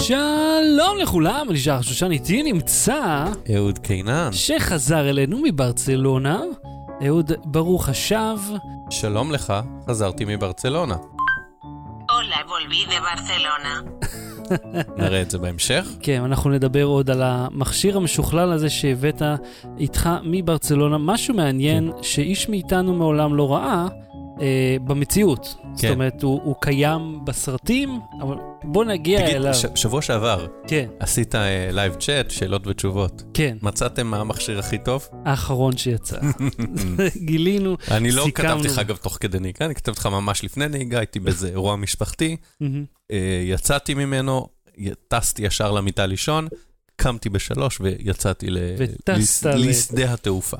שלום לכולם, אני שחר שושן, איתי נמצא אהוד קינן. שחזר אלינו מברצלונה. אהוד, ברוך השב. שלום לך, חזרתי מברצלונה. Hola, volví de Barcelona. נראה את זה בהמשך. כן, אנחנו נדבר עוד על המכשיר המשוכלל הזה שהבאת איתך מברצלונה. משהו מעניין שאיש מאיתנו מעולם לא ראה אה, במציאות. זאת כן. אומרת, הוא, הוא קיים בסרטים, אבל בוא נגיע תגיד, אליו. ש- שבוע שעבר כן, עשית live chat, שאלות ותשובות. כן, מצאתם מה המכשיר הכי טוב? האחרון שיצא. גילינו, אני לא סיכמנו. כתבתי לך אגב תוך כדי נהיגה, אני כתבתי לך ממש לפני נהיגה, הייתי באיזה אירוע משפחתי. אה, יצאתי ממנו, טסתי ישר למיטה לישון, קמתי בשלוש ויצאתי ל- לשדה התעופה.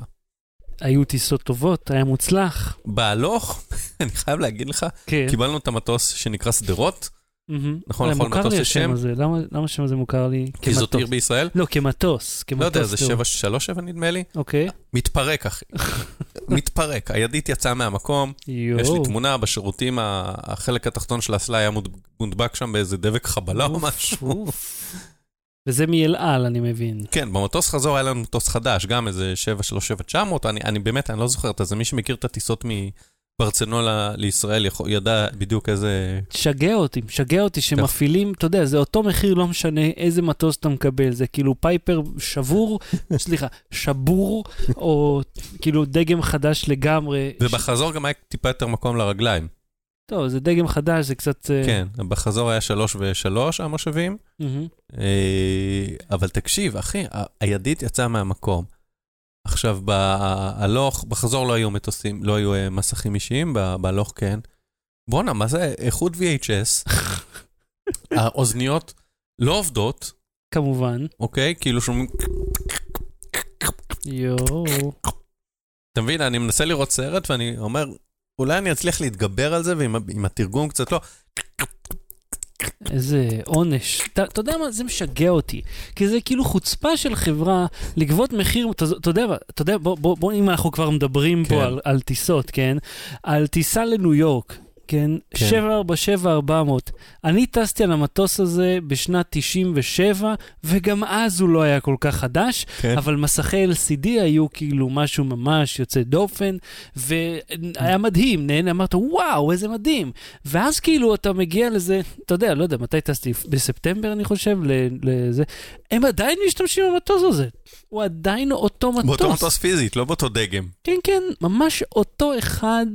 היו טיסות טובות, היה מוצלח. בהלוך, אני חייב להגיד לך, כן. קיבלנו את המטוס שנקרא שדרות, מהמם. נכון, לכל מוכר מטוס יש שם? הזה, למה למה השם הזה מוכר לי? כי זאת. עיר בישראל. לא, כמטוס. כמטוס. לא יודע, זה תראו. 737 נדמה לי. אוקיי. מתפרק, אחי. מתפרק. הידית יצאה מהמקום. יש לי תמונה בשירותים, החלק התחתון של האסלה היה מוד- מודבק שם באיזה דבק חבלה או משהו. וזה מאל על, אני מבין. כן, במטוס חזור היה לנו מטוס חדש, גם איזה 737-900, אני אני באמת, אני לא זוכר את זה, מי שמכיר את הטיסות מברצלונה לישראל יכול- ידע בדיוק איזה... תשגע אותי, משגע אותי שמפעילים, אתה יודע, זה אותו מחיר, לא משנה איזה מטוס אתה מקבל, זה כאילו פייפר שבור, סליחה, שבור, או כאילו דגם חדש לגמרי. ובחזור גם היה טיפה יותר מקום לרגליים. טוב, זה דגם חדש, זה קצת... אה, כן, בחזור היה שלוש ושלוש המושבים. אה, אבל תקשיב, אחי, הידית יצאה מהמקום. עכשיו, בהלוך, בחזור לא היו מטוסים, לא היו אה, מסכים אישיים, בהלוך כן. בואנה, מה זה איכות VHS? האוזניות לא עובדות, כמובן. אוקיי? כאילו שומעים... יואו. אתה מבין, אני מנסה לראות סרט ואני אומר, אולי אני אצליח להתגבר על זה, ועם התרגום קצת לא. איזה עונש. אתה יודע מה, זה משגע אותי. כי זה כאילו חוצפה של חברה לגבות מחיר, אתה יודע, אתה יודע, בוא, בוא, בוא, אם אנחנו כבר מדברים כן. פה על, על טיסות, כן? על טיסה לניו יורק, כן? כן. 747-400. אני טסתי על המטוס הזה בשנת 97, וגם אז הוא לא היה כל כך חדש, כן. אבל מסכי LCD היו כאילו משהו ממש יוצא דופן, והיה מדהים, נהנה, אמרת, וואו, איזה מדהים. ואז כאילו אתה מגיע לזה, אתה יודע, לא יודע, מתי טסתי? בספטמבר, אני חושב, לזה. הם עדיין משתמשים במטוס הזה. הוא עדיין אותו מטוס. באותו מטוס פיזית, לא באותו דגם. כן, כן, ממש אותו אחד,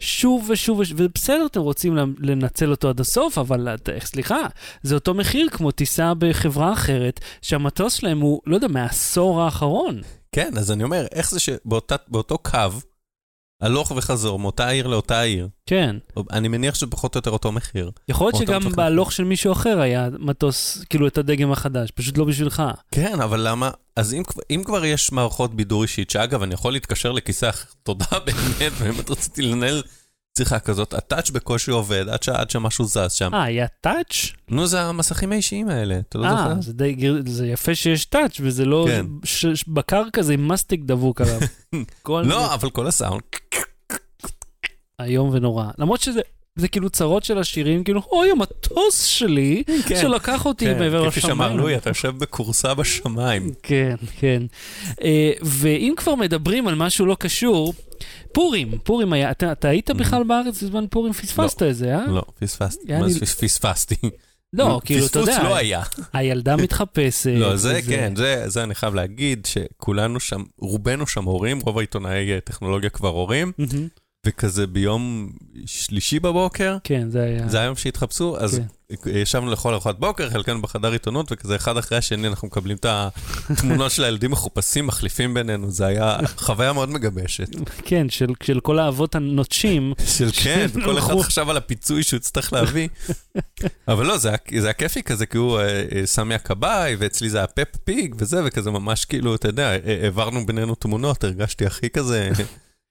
שוב ושוב ושוב, ובסדר, אתם רוצים לנ- לנצל אותו עד הסוף, אבל סליחה, זה אותו מחיר כמו טיסה בחברה אחרת, שהמטוס שלהם הוא, לא יודע, מהעשור האחרון. כן, אז אני אומר, איך זה שבאותו קו, הלוך וחזור, מאותה עיר לאותה עיר, כן. אני מניח שזה פחות או יותר אותו מחיר. יכול להיות שגם. בהלוך של מישהו אחר היה מטוס, כאילו, את הדגם החדש, פשוט לא בשבילך. כן, אבל למה? אז אם, אם כבר יש מערכות בידור אישית, שאגב, אני יכול להתקשר לכיסא אחר, תודה באמת, באמת רציתי לנהל שיחה כזאת, הטאץ' בקושי עובד, עד, ש, עד שמשהו זז שם. אה, היה טאץ'? נו, זה המסכים האישיים האלה, אתה לא אה, זוכר? זה די זה יפה שיש טאץ', וזה לא... כן. ש- ש- בקרקע זה עם מסטיק דבוק עליו. כל זה לא, אבל כל הסאונד, איום ונורא. למרות שזה... זה כאילו צרות של השירים, כאילו, אוי, המטוס שלי, כן. שלקח אותי כן, מעבר כפי לשמיים. שאמר לואי, אתה יושב בכורסה בשמיים. כן, כן. אה, ואם כבר מדברים על משהו לא קשור, פורים, פורים היה, אתה, אתה היית בכלל בארץ בזמן פורים? פספסת את זה, אה? לא, פספסתי. פס- פספסתי? לא, כאילו, אתה יודע, פספוס לא היה. הילדה מתחפשת. לא, זה וזה- כן, זה, זה אני חייב להגיד, שכולנו שם, רובנו שם הורים, רוב העיתונאי אה, טכנולוגיה כבר הורים, מהמם. וכזה ביום שלישי בבוקר, כן, זה היה... זה היום שהתחפשו, אז ישבנו לאכול ארוחת בוקר, חלקנו בחדר עיתונות, וכזה אחד אחרי השני אנחנו מקבלים את התמונות של הילדים מחופשים, מחליפים בינינו, זה היה חוויה מאוד מגבשת. כן, של, של כל האבות הנוטשים. של כן, כל אחד. חשב על הפיצוי שהוא יצטרך להביא. אבל לא, זה היה- זה היה כיפי כזה, כי הוא אה, אה, סמי הכבאי, ואצלי זה היה פפ פיג וזה, וכזה ממש כאילו, אתה יודע, העברנו בינינו תמונות, הרגשתי הכי כזה,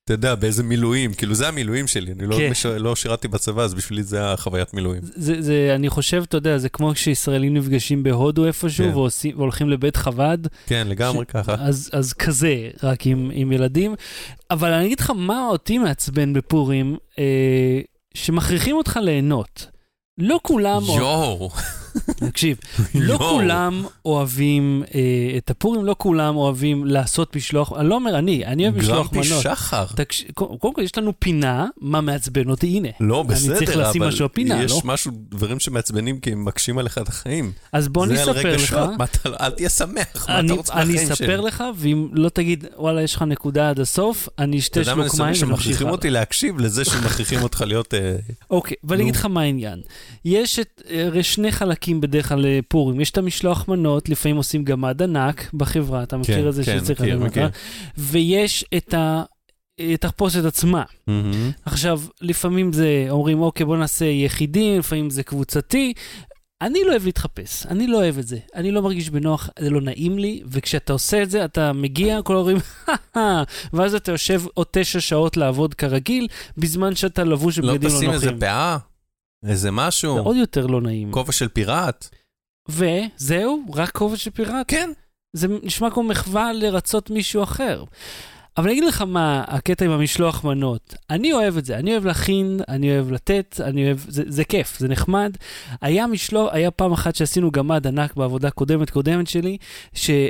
אתה יודע, באיזה מילואים, כאילו זה המילואים שלי, אני לא, כן. מש- לא שירתי בצבא, אז בשבילי זה החוויית מילואים. זה, זה, אני חושב, אתה יודע, זה כמו כשישראלים נפגשים בהודו איפשהו, כן. ועושים, והולכים לבית חב"ד, כן, לגמרי ככה. אז, אז כזה, רק עם, עם ילדים. אבל אני אגיד לך מה אותי מעצבן בפורים, אה, שמכריחים אותך ליהנות. לא כולם... יואו, תקשיב, לא. כולם אוהבים אה, את הפורים, לא כולם אוהבים לעשות משלוח, אני לא אומר אני, אני אוהב משלוח גרמפי מנות. שחר. תקש... קודם כל יש לנו פינה, מה מעצבן אותי, הנה. לא, אני בסדר, צריך לשים משהו בפינה, יש לא? משהו, דברים שמעצבנים כי הם מקשים עליך את החיים. אז בוא אני אספר לך. מה אתה לא- אל תהיה שמח, מה אני, אתה רוצה אני מהחיים שלי? אספר לך, ואם לא תגיד, וואלה, יש לך נקודה עד הסוף, אני אשתה אתה יודע מה אני שלוק מים ונמשיך שמכריחים. אותי להקשיב לזה שמכריחים אותך להיות... אה, אוקיי, ואני. אגיד לך מה העניין. יש הרי שני חלקים בדרך כלל לפורים. יש את המשלוח מנות, לפעמים עושים גמד ענק בחברה, אתה מכיר כן, את זה כן, שצריך... מכיר, למטרה? מכיר. ויש את ה... התחפושת עצמה. מהמם. עכשיו, לפעמים זה, אומרים, אוקיי, בוא נעשה יחידים, לפעמים זה קבוצתי. אני לא אוהב להתחפש, אני לא אוהב את זה. אני לא מרגיש בנוח, זה לא נעים לי, וכשאתה עושה את זה, אתה מגיע, כל ההורים, ואז אתה יושב עוד תשע שעות לעבוד כרגיל, בזמן שאתה לבוש לא בבגדים לא תשים איזה נוחים. פאה? איזה זה משהו? עוד יותר לא נעים. כובע של פיראט? וזהו, רק כובע של פיראט. כן. זה נשמע כמו מחווה לרצות מישהו אחר. אבל אני אגיד לך מה הקטע עם המשלוח מנות. אני אוהב את זה, אני אוהב להכין, אני אוהב לתת, אני אוהב, זה, זה כיף, זה נחמד. היה משלוח, היה פעם אחת שעשינו גמד ענק בעבודה קודמת קודמת שלי, שזה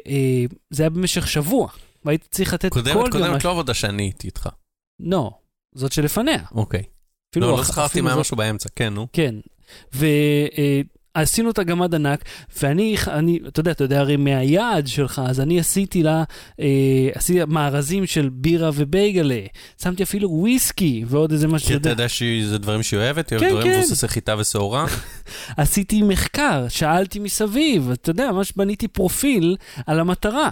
היה במשך שבוע, והייתי צריך לתת כל קודמת. קודמת, לא עבודה שאני הייתי איתך. לא, זאת שלפניה. אוקיי. אפילו לא, לא זכרתי מה היה משהו באמצע, כן, נו. כן. ועשינו את הגמד ענק, ואני, אני, אתה יודע, אתה יודע הרי מהיעד שלך, אז אני עשיתי לה, אה, עשיתי מארזים של בירה ובייגלה. שמתי אפילו וויסקי ועוד איזה משהו, כי אתה יודע. שזה דברים שהיא אוהבת, היא כן, אוהבת דברים כן. מבוססי חיטה ושעורה. עשיתי מחקר, שאלתי מסביב, אתה יודע, ממש בניתי פרופיל על המטרה.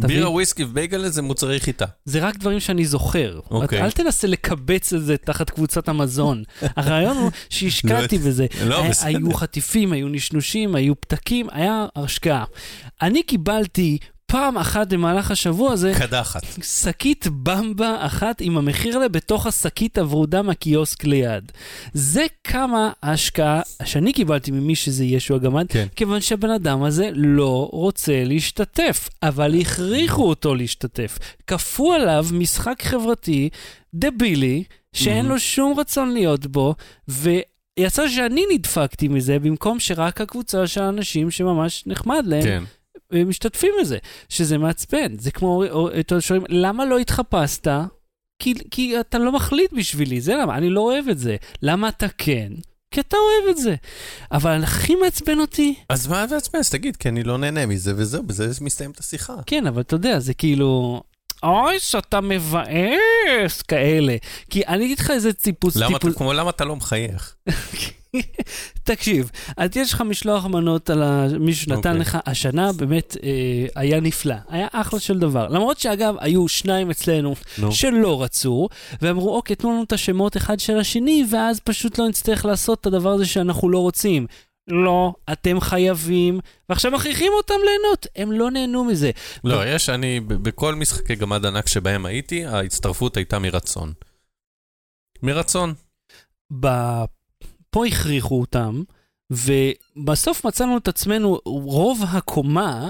בירה? וויסקי ובייגלה זה מוצרי חיטה. זה רק דברים שאני זוכר. אוקיי. אל תנסה לקבץ את זה תחת קבוצת המזון. הרעיון הוא שהשקעתי בזה. לא, היה- בסדר. היו חטיפים, היו נשנושים, היו פתקים, היה השקעה. אני קיבלתי פעם אחת במהלך השבוע הזה קדחת. שקית במבה אחת עם המחיר עליה בתוך השקית הוורודה מהקיוסק ליד. זה כמה ההשקעה שאני קיבלתי ממי שזה ישו הגמד, כן. כיוון שהבן אדם הזה לא רוצה להשתתף, אבל הכריחו אותו להשתתף. כפו עליו משחק חברתי דבילי, שאין לו שום רצון להיות בו, ויצא שאני נדפקתי מזה, במקום שרק הקבוצה של האנשים שממש נחמד להם, כן. משתתפים בזה, שזה מעצבן. זה כמו, שואלים, למה לא התחפשת? כי, כי אתה לא מחליט בשבילי, זה למה, אני לא אוהב את זה. למה אתה כן? כי אתה אוהב את זה. אבל הכי מעצבן אותי, אז מה מעצבן? אז תגיד, כי אני לא נהנה מזה, וזהו, בזה מסתיימת השיחה. כן, אבל אתה יודע, זה כאילו, אוי, שאתה מבאס, כאלה. כי אני אגיד לך איזה טיפוס, למה אתה, טיפוס, כמו למה אתה לא מחייך? תקשיב, אז יש לך משלוח מנות על ה- מישהו שנתן אוקיי. לך, השנה באמת אה, היה נפלא, היה אחלה של דבר. למרות שאגב, היו שניים אצלנו נו. שלא רצו, ואמרו, אוקיי, תנו לנו את השמות אחד של השני, ואז פשוט לא נצטרך לעשות את הדבר הזה שאנחנו לא רוצים. לא, אתם חייבים, ועכשיו מכריחים אותם ליהנות. הם לא נהנו מזה. לא, יש, אני, בכל משחקי גמד ענק שבהם הייתי, ההצטרפות הייתה מרצון. מרצון. ב- פה הכריחו אותם, ובסוף מצאנו את עצמנו, רוב הקומה,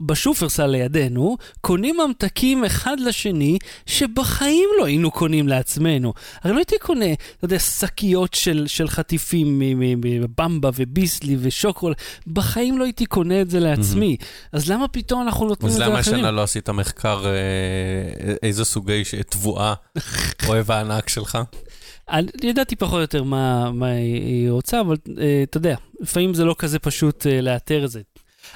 בשופרסל לידינו, קונים ממתקים אחד לשני, שבחיים לא היינו קונים לעצמנו. הרי לא הייתי קונה, אתה יודע, שקיות של, של חטיפים מבמבה וביסלי ושוקול, בחיים לא הייתי קונה את זה לעצמי. אז למה פתאום אנחנו נותנים את אז זה למה לאחרים? השנה לא עשית מחקר אה, איזה סוגי תבואה אוהב הענק שלך? אני ידעתי פחות או יותר מה, מה היא רוצה, אבל אה, אתה יודע, לפעמים זה לא כזה פשוט אה, לאתר את זה.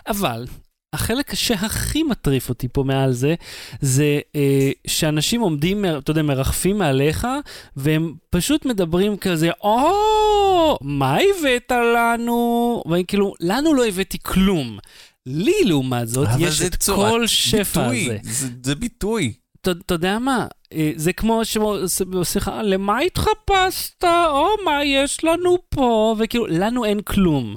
אבל החלק שהכי מטריף אותי פה מעל זה, זה אה, שאנשים עומדים, אתה יודע, מרחפים מעליך, והם פשוט מדברים כזה, או, מה הבאת לנו? ואני כאילו, לנו לא הבאתי כלום. לי, לעומת זאת, יש את צורת כל שפע ביטוי, הזה. זה- זה ביטוי. אתה יודע מה? אה, זה כמו סליחה, למה התחפשת? או, מה יש לנו פה? וכאילו, לנו אין כלום.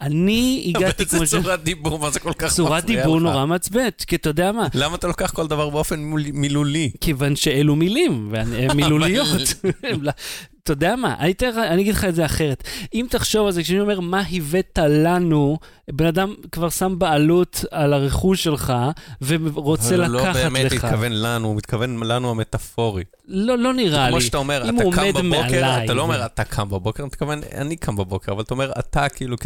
אני הגעתי אבל כמו זה צורת דיבור, מה זה כל כך מפריע לך? צורת דיבור נורא מעצבנת, כי אתה יודע מה? למה אתה לוקח כל דבר באופן מילולי? כיוון שאלו מילים, והן מילוליות. אתה יודע מה, אני, לך- אני אגיד לך את זה אחרת. אם תחשוב על זה, כשאני אומר מה הבאת לנו, בן אדם כבר שם בעלות על הרכוש שלך, ורוצה אבל הוא לקחת לא באמת לך. התכוון לנו, הוא מתכוון לנו המטאפורי. לא, לא נראה לי. כמו שאתה אומר, אתה הוא קם בבוקר, מעליי אתה לא אומר אתה קם בבוקר, אתה מתכוון אני קם בבוקר, אבל אתה אומר אתה כאילו,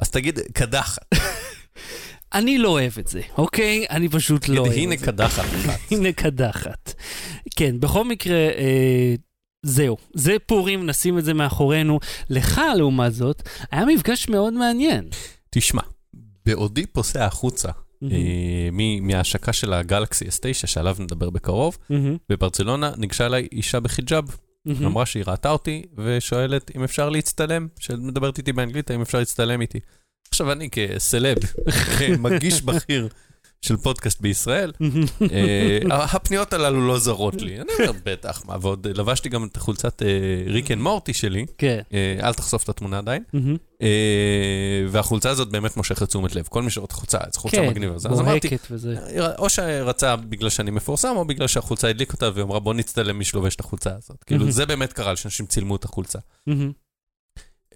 אז תגיד קדחת. אני לא אוהב את זה, אוקיי? אני פשוט לא אוהב את זה. הנה קדחת. הנה קדחת. כן, בכל מקרה, אה, זהו. זה פורים, נשים את זה מאחורינו. לך, לעומת זאת, היה מפגש מאוד מעניין. תשמע, בעודי פוסע החוצה אה, מ- מההשקה של הגלקסי S9, שעליו נדבר בקרוב, מהמם, בברצלונה ניגשה אליי אישה בחיג'אב, מהמם. אמרה שהיא ראתה אותי, ושואלת אם אפשר להצטלם, שמדברת איתי באנגלית, האם אפשר להצטלם איתי. עכשיו אני כ celeb, מגיש בכיר של פודקאסט בישראל, אה, הפניות הללו לא זרות לי. אני אומר, בטח, מה, ועוד לבשתי גם את החולצת Rick and Morty שלי, כן. אה, אל תחשוף את התמונה עדיין. אה, והחולצה הזאת באמת מושכת תשומת לב. כל מי שרואה את החולצה, זו חולצה כן, מגניבה. אמרתי, בוהקת וזה. או שרצה בגלל שאני מפורסם, או בגלל שהחולצה הדליק אותה, והיא אמרה, בוא נצטלם מי שלובש את החולצה הזאת. כאילו. זה באמת קרה, שאנשים צילמו את החולצה.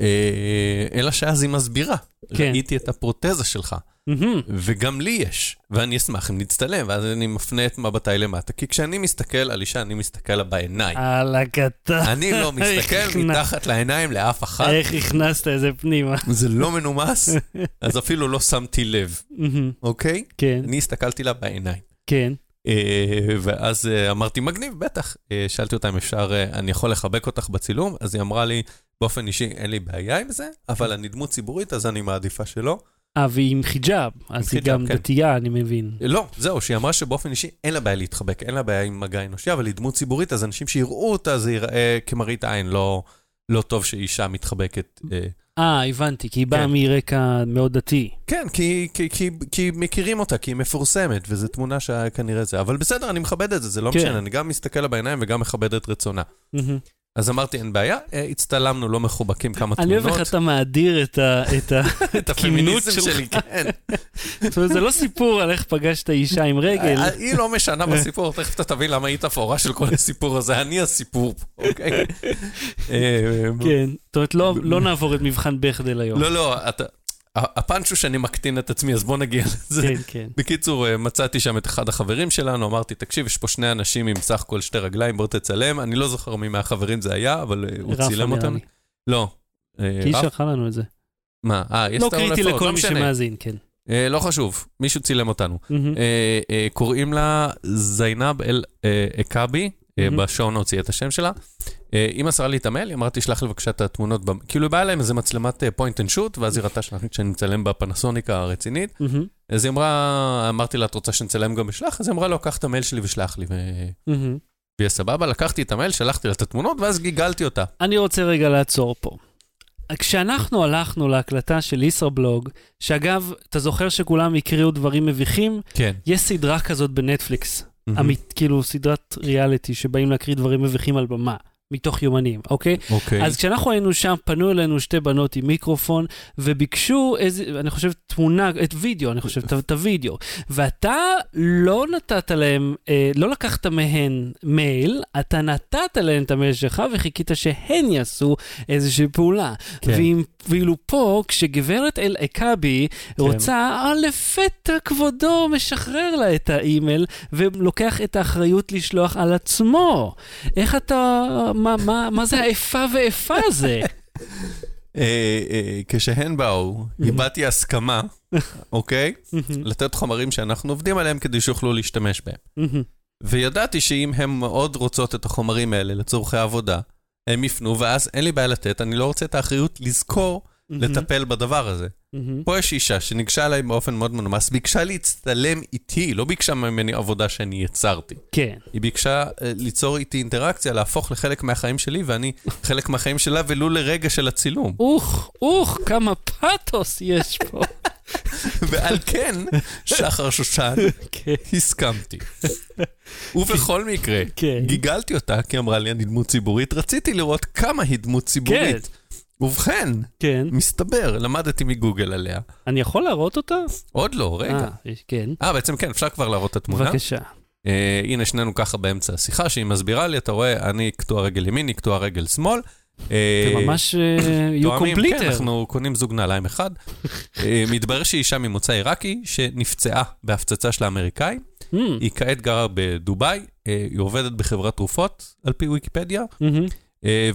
אה, אלא שאז היא מסבירה. כן. ראיתי את הפרוטזה שלך, מהמם. וגם לי יש, ואני אשמח אם נצטלם, ואז אני מפנה את מבטיי למטה, כי כשאני מסתכל על אישה, אני מסתכל לה בעיניים. על הקטן. אני לא מסתכל מתחת לעיניים לאף אחד, איך הכנסת את זה פנימה. זה לא מנומס, אז אפילו לא שמתי לב. אוקיי? כן, אני הסתכלתי לה בעיניים. כן. אה, ואז אה, אמרתי, מגניב, בטח. אה, שאלתי אותה אם אפשר, אני יכול לחבק אותך בצילום? אז היא אמרה לי, באופן אישי, אין לי בעיה עם זה, אבל אני דמות ציבורית, אז אני מעדיפה שלא. אה, והיא עם חיג'אב, אז היא גם כן. דתייה, אני מבין. לא, זהו, שהיא אמרה שבאופן אישי אין לה בעיה להתחבק, אין לה בעיה עם מגע אנושי, אבל היא דמות ציבורית, אז אנשים שיראו אותה, זה ייראה כמראית עין, לא, לא טוב שאישה מתחבקת. אה. אה, הבנתי, כי היא באה כן. מרקע מאוד דתי. כן, כי, כי, כי, כי מכירים אותה, כי היא מפורסמת, וזו תמונה שכנראה זה. אבל בסדר, אני מכבד את זה, זה לא כן. משנה, אני גם מסתכל לה בעיניים וגם מכבד את רצונה. מהמם. אז אמרתי, אין בעיה, אה, הצטלמנו לא מחובקים כמה אני אוהב תמונות. איך אתה מאדיר את הפמיניזם שלך. שלי, כן. זאת אומרת, זה לא סיפור על איך פגשת אישה עם רגל. אה, היא לא משנה בסיפור, תכף אתה תבין למה היא תפאורה של כל הסיפור הזה, אני הסיפור פה, אוקיי? אה, כן. זאת אומרת, לא- לא נעבור את מבחן בכדל היום. לא, לא, אתה... הפאנץ' הוא שאני מקטין את עצמי, אז בוא נגיע לזה. כן, כן. בקיצור, אה, מצאתי שם את אחד החברים שלנו, אמרתי, תקשיב, יש פה שני אנשים עם סך הכל שתי רגליים, בוא תצלם. אני לא זוכר מי מהחברים זה היה, אבל אה, הוא צילם אותם. לי. לא. אה, כי היא? שלחה לנו את זה. מה? אה, יש לא את ההולפות, קריטי לכל לא מי. שמאזין, כן. אה, לא חשוב, מישהו צילם אותנו. אה, אה, קוראים לה זיינב אל אה, אכבי, אה. בשעון הוציא את השם שלה. אה, היא מסרה לי את המייל, היא אמרה, תשלח לי בבקשה את התמונות, במ-" כאילו היא באה אליהם איזה מצלמת פוינט אנד שוט, ואז היא ראתה שאני מצלם בפנסוניקה הרצינית. מהמם. אז היא אמרה, אמרתי לה, את רוצה שנצלם גם בשלח? אז היא אמרה, לא, קח את המייל שלי ושלח לי. ו- מהמם. ויהיה סבבה, לקחתי את המייל, שלחתי לה את התמונות, ואז גיגלתי אותה. אני רוצה רגע לעצור פה. כשאנחנו הלכנו להקלטה של ישראבלוג, שאגב, אתה זוכר שכולם הקריאו דברים מביכים? כן. יש סדרה כזאת בנטפליקס, אמית, כאילו סדרת ריאליטי שבאים להקריא דברים מביכים על במה. מתוך יומנים, אוקיי? אוקיי. אז כשאנחנו היינו שם, פנו אלינו שתי בנות עם מיקרופון, וביקשו איזה, אני חושב, תמונה, את וידאו, אני חושב, את- הוידאו. ואתה לא נתת להם, אה, לא לקחת מהן מייל, אתה נתת להן את המייל שלך וחיכית שהן יעשו איזושהי פעולה. כן. ואם, ואילו פה, כשגברת אל אכבי רוצה, אה, לפתע כבודו משחרר לה את האימייל, ולוקח את האחריות לשלוח על עצמו. איך אתה, מה, מה, מה זה האיפה ואיפה הזה? אה, אה, כשהן באו, הבעתי הסכמה, אוקיי? לתת חומרים שאנחנו עובדים עליהם כדי שיוכלו להשתמש בהם. וידעתי שאם הן מאוד רוצות את החומרים האלה לצורכי עבודה, הם יפנו, ואז אין לי בעיה לתת, אני לא רוצה את האחריות לזכור לטפל בדבר הזה. פה יש אישה שניגשה אליי באופן מאוד מנומס, ביקשה להצטלם איתי, לא ביקשה ממני עבודה שאני יצרתי. כן. היא ביקשה אה, ליצור איתי אינטראקציה, להפוך לחלק מהחיים שלי, ואני חלק מהחיים שלה, ולו לרגע של הצילום. אוח, אוח, כמה פאתוס יש פה. ועל כן, שחר שושן, כן, הסכמתי. ובכל מקרה, כן. גיגלתי אותה, כי אמרה לי, אני דמות ציבורית, רציתי לראות כמה היא דמות ציבורית. ובכן, כן. מסתבר, למדתי מגוגל עליה. אני יכול להראות אותה? עוד לא, רגע. אה, כן. אה, בעצם כן, אפשר כבר להראות את התמונה. בבקשה. אה, הנה, שנינו ככה באמצע השיחה, שהיא מסבירה לי, אתה רואה, אני קטוע רגל ימין, היא קטוע רגל שמאל. אה, זה ממש אה, you תואמים, כן. אנחנו קונים זוג נעליים אחד. אה, מתברר שהיא אישה ממוצא עיראקי, שנפצעה בהפצצה של האמריקאים. Hmm, היא כעת גרה בדובאי, אה, היא עובדת בחברת תרופות, על פי ויקיפדיה. אה,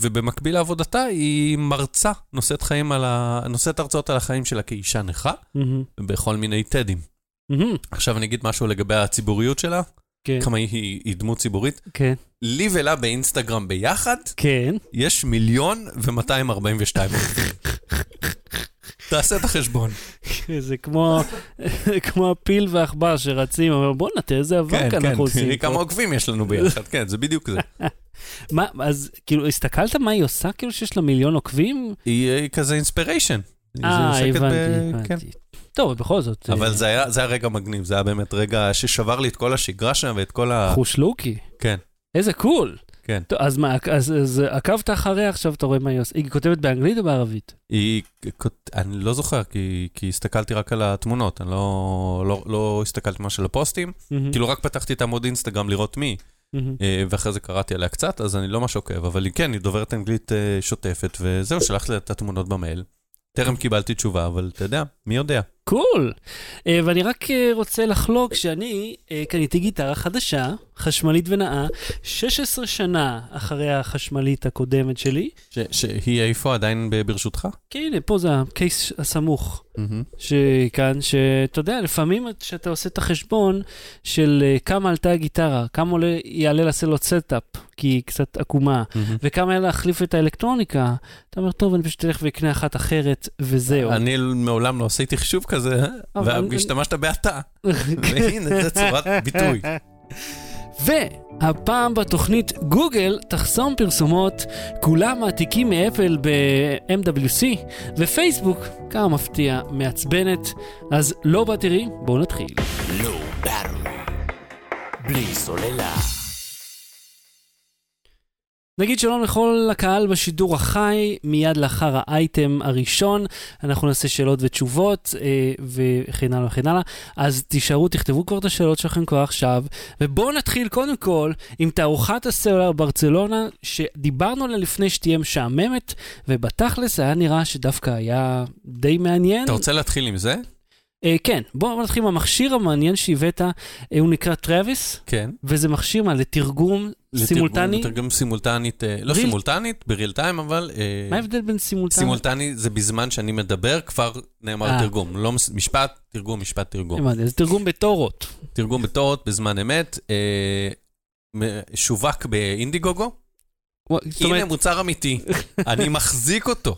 ובמקביל לעבודתה היא מרצה, נושאת חיים על ה... נושאת הרצאות על החיים שלה כאישה נכה, מהמם, בכל מיני טדים. מהמם, עכשיו אני אגיד משהו לגבי הציבוריות שלה, כן, כמה היא, היא, דמות ציבורית. כן, לי ולה באינסטגרם ביחד, כן. יש מיליון ומאתיים ארבעים ושתיים עוקבים. תעשה את החשבון. זה כמו, כמו הפיל והעכבר שרצים, אבל בואנה, תראה איזה אבק כן, כן, אנחנו עושים תראי כמה פה. עוקבים יש לנו ביחד, כן, זה בדיוק זה. מה, אז כאילו, הסתכלת מה היא עושה, כאילו שיש לה מיליון עוקבים? היא היא כזה אינספיריישן. אה, כן. הבנתי, הבנתי. טוב, בכל זאת. אבל אה, זה היה, זה היה רגע מגניב, זה היה באמת רגע ששבר לי את כל השגרה שם ואת כל ה... חוש לוקי. כן, איזה cool. כן. טוב, אז מה, אז, אז עקבת אחריה, עכשיו אתה רואה מה היא עושה. היא כותבת באנגלית או בערבית? היא, אני לא זוכר, כי, כי הסתכלתי רק על התמונות, אני לא, לא, לא הסתכלתי ממש על הפוסטים, מהמם, כאילו רק פתחתי את עמוד אינסטגרם לראות מי. אה, ואחרי זה קראתי עליה קצת, אז אני לא ממש עוקב, אבל היא כן, היא דוברת אנגלית אה, שוטפת, וזהו, שלחתי לה את התמונות במייל. טרם קיבלתי תשובה, אבל אתה יודע, מי יודע. cool. אה, ואני רק אה, רוצה לחלוק שאני אה, קניתי גיטרה חדשה, חשמלית ונאה, 16 שנה אחרי החשמלית הקודמת שלי. ש, שהיא איפה עדיין ברשותך? כי הנה, פה זה ה case הסמוך. שכאן, שאתה יודע, לפעמים כשאתה עושה את החשבון של כמה עלתה הגיטרה, כמה עולה, יעלה לעשות לו setup, כי היא קצת עקומה, וכמה יעלה להחליף את האלקטרוניקה, אתה אומר, טוב, אני פשוט אלך ואקנה אחת אחרת, וזהו. אני מעולם לא עשיתי חישוב כזה, אבל- והשתמשת באתה, והנה, זה צורת ביטוי. והפעם בתוכנית גוגל תחסום פרסומות, כולם מעתיקים מאפל ב-MWC, ופייסבוק, כמה מפתיע, מעצבנת. אז לא בתראי, בואו נתחיל. לא ברור. בלי סוללה. נגיד שלום לכל הקהל בשידור החי, מיד לאחר האייטם הראשון, אנחנו נעשה שאלות ותשובות אה, וכן הלאה וכן הלאה. אז תישארו, תכתבו כבר את השאלות שלכם כבר עכשיו, ובואו נתחיל קודם כל עם תערוכת הסלולר ברצלונה, שדיברנו עליה לפני שתהיה משעממת, ובתכלס היה נראה שדווקא היה די מעניין. אתה רוצה להתחיל עם זה? אה, כן, בואו נתחיל עם המכשיר המעניין שהבאת, אה, הוא נקרא טרוויס, כן. וזה מכשיר מה, לתרגום סימולטני? לתרגם סימולטנית, אה, לא ריל- סימולטנית, בריל טיים, אבל... אה, מה ההבדל בין סימולטני? סימולטני זה בזמן שאני מדבר, כבר נאמר אה. תרגום. לא משפט, תרגום, משפט, תרגום. הבנתי, אז תרגום בתורות. תרגום בתורות בזמן אמת, מ- שווק באינדיגוגו. הנה מוצר אמיתי, אני מחזיק אותו.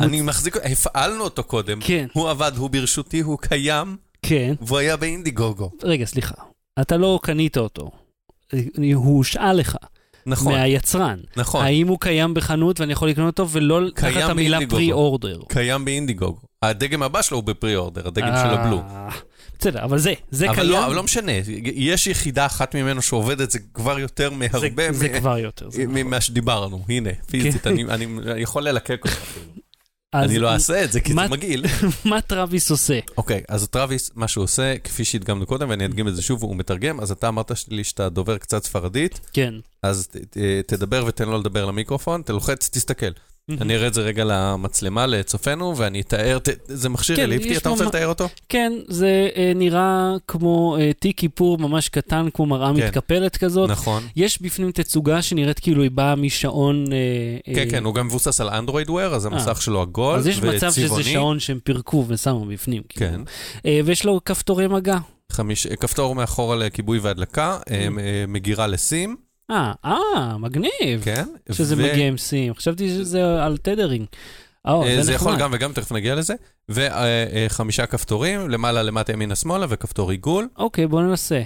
אני מחזיק הפעלנו אותו קודם. כן, הוא עבד, הוא ברשותי, הוא קיים, כן. והוא היה באינדיגוגו. רגע, סליחה. אתה לא קנית אותו. הוא הושאל לך נכון, מהיצרן. נכון. האם הוא קיים בחנות ואני יכול לקנות אותו ולא תחת המילה. פרי אורדר? קיים באינדיגוגו. הדגם הבא שלו הוא ב pre order, הדגם של הבלו. אה, בסדר, אבל זה, זה אבל קיים. לא, אבל לא משנה, יש יחידה אחת ממנו שעובדת, זה כבר יותר זה- מהרבה זה מ- כבר יותר. זה נכון. ממה שדיברנו. הנה, פיזית, אני אני יכול ללקק אותך אפילו. אני לא אעשה את זה, כי מה- זה מגעיל. מה טרוויס עושה? אוקיי, אז טרוויס, מה שהוא עושה, כפי שהדגמנו קודם, ואני אדגים את זה שוב, הוא מתרגם, אז אתה אמרת לי שאתה דובר קצת ספרדית, כן. אז ת- ת- תדבר ותן לו לדבר למיקרופון, תלוחץ, תסתכל. אני אראה את זה רגע למצלמה, לצופינו, ואני אתאר, ת- זה מכשיר כן, אליפטי, אתה רוצה ממש- לתאר אותו? כן, זה אה, נראה כמו אה, תיק איפור ממש קטן, כמו מראה כן. מתקפלת כזאת. נכון. יש בפנים תצוגה שנראית כאילו היא באה משעון... אה, כן, אה, כן, הוא גם מבוסס על אנדרואיד וויר, אז המסך שלו עגול אז יש מצב שזה וצבעוני. שעון שהם פירקו ושמו בפנים. כאילו. כן. אה, ויש לו כפתורי מגע. חמיש, כפתור מאחורה לכיבוי והדלקה, Mm. אה, אה, מגירה לסים, אה, אה, מגניב. כן. שזה ו- מגיע עם סים. חשבתי שזה על תדרינג. או, אה, זה זה יכול. גם וגם, תכף נגיע לזה. וחמישה כפתורים, למעלה, למטה, ימינה, שמאלה, וכפתור עיגול, אוקיי, בוא ננסה.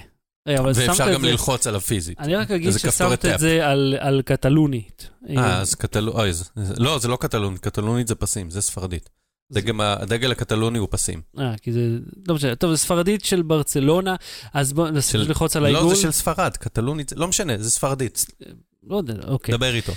ואפשר גם זה... ללחוץ עליו פיזית. אני רק אגיד ששמת את. זה על- על קטלונית. אה, אז קטלונית, לא, זה לא קטלונית, קטלונית זה פסים, זה ספרדית. דגם הדגל הקטלוני הוא פסים. אה, כי זה... לא משנה. טוב, זה ספרדית של ברצלונה, אז בוא ננסה של- ללחוץ על לא, העיגול. זה של ספרד, קטלונית, לא משנה, זה ספרדית, לא יודע, אוקיי. דבר איתו.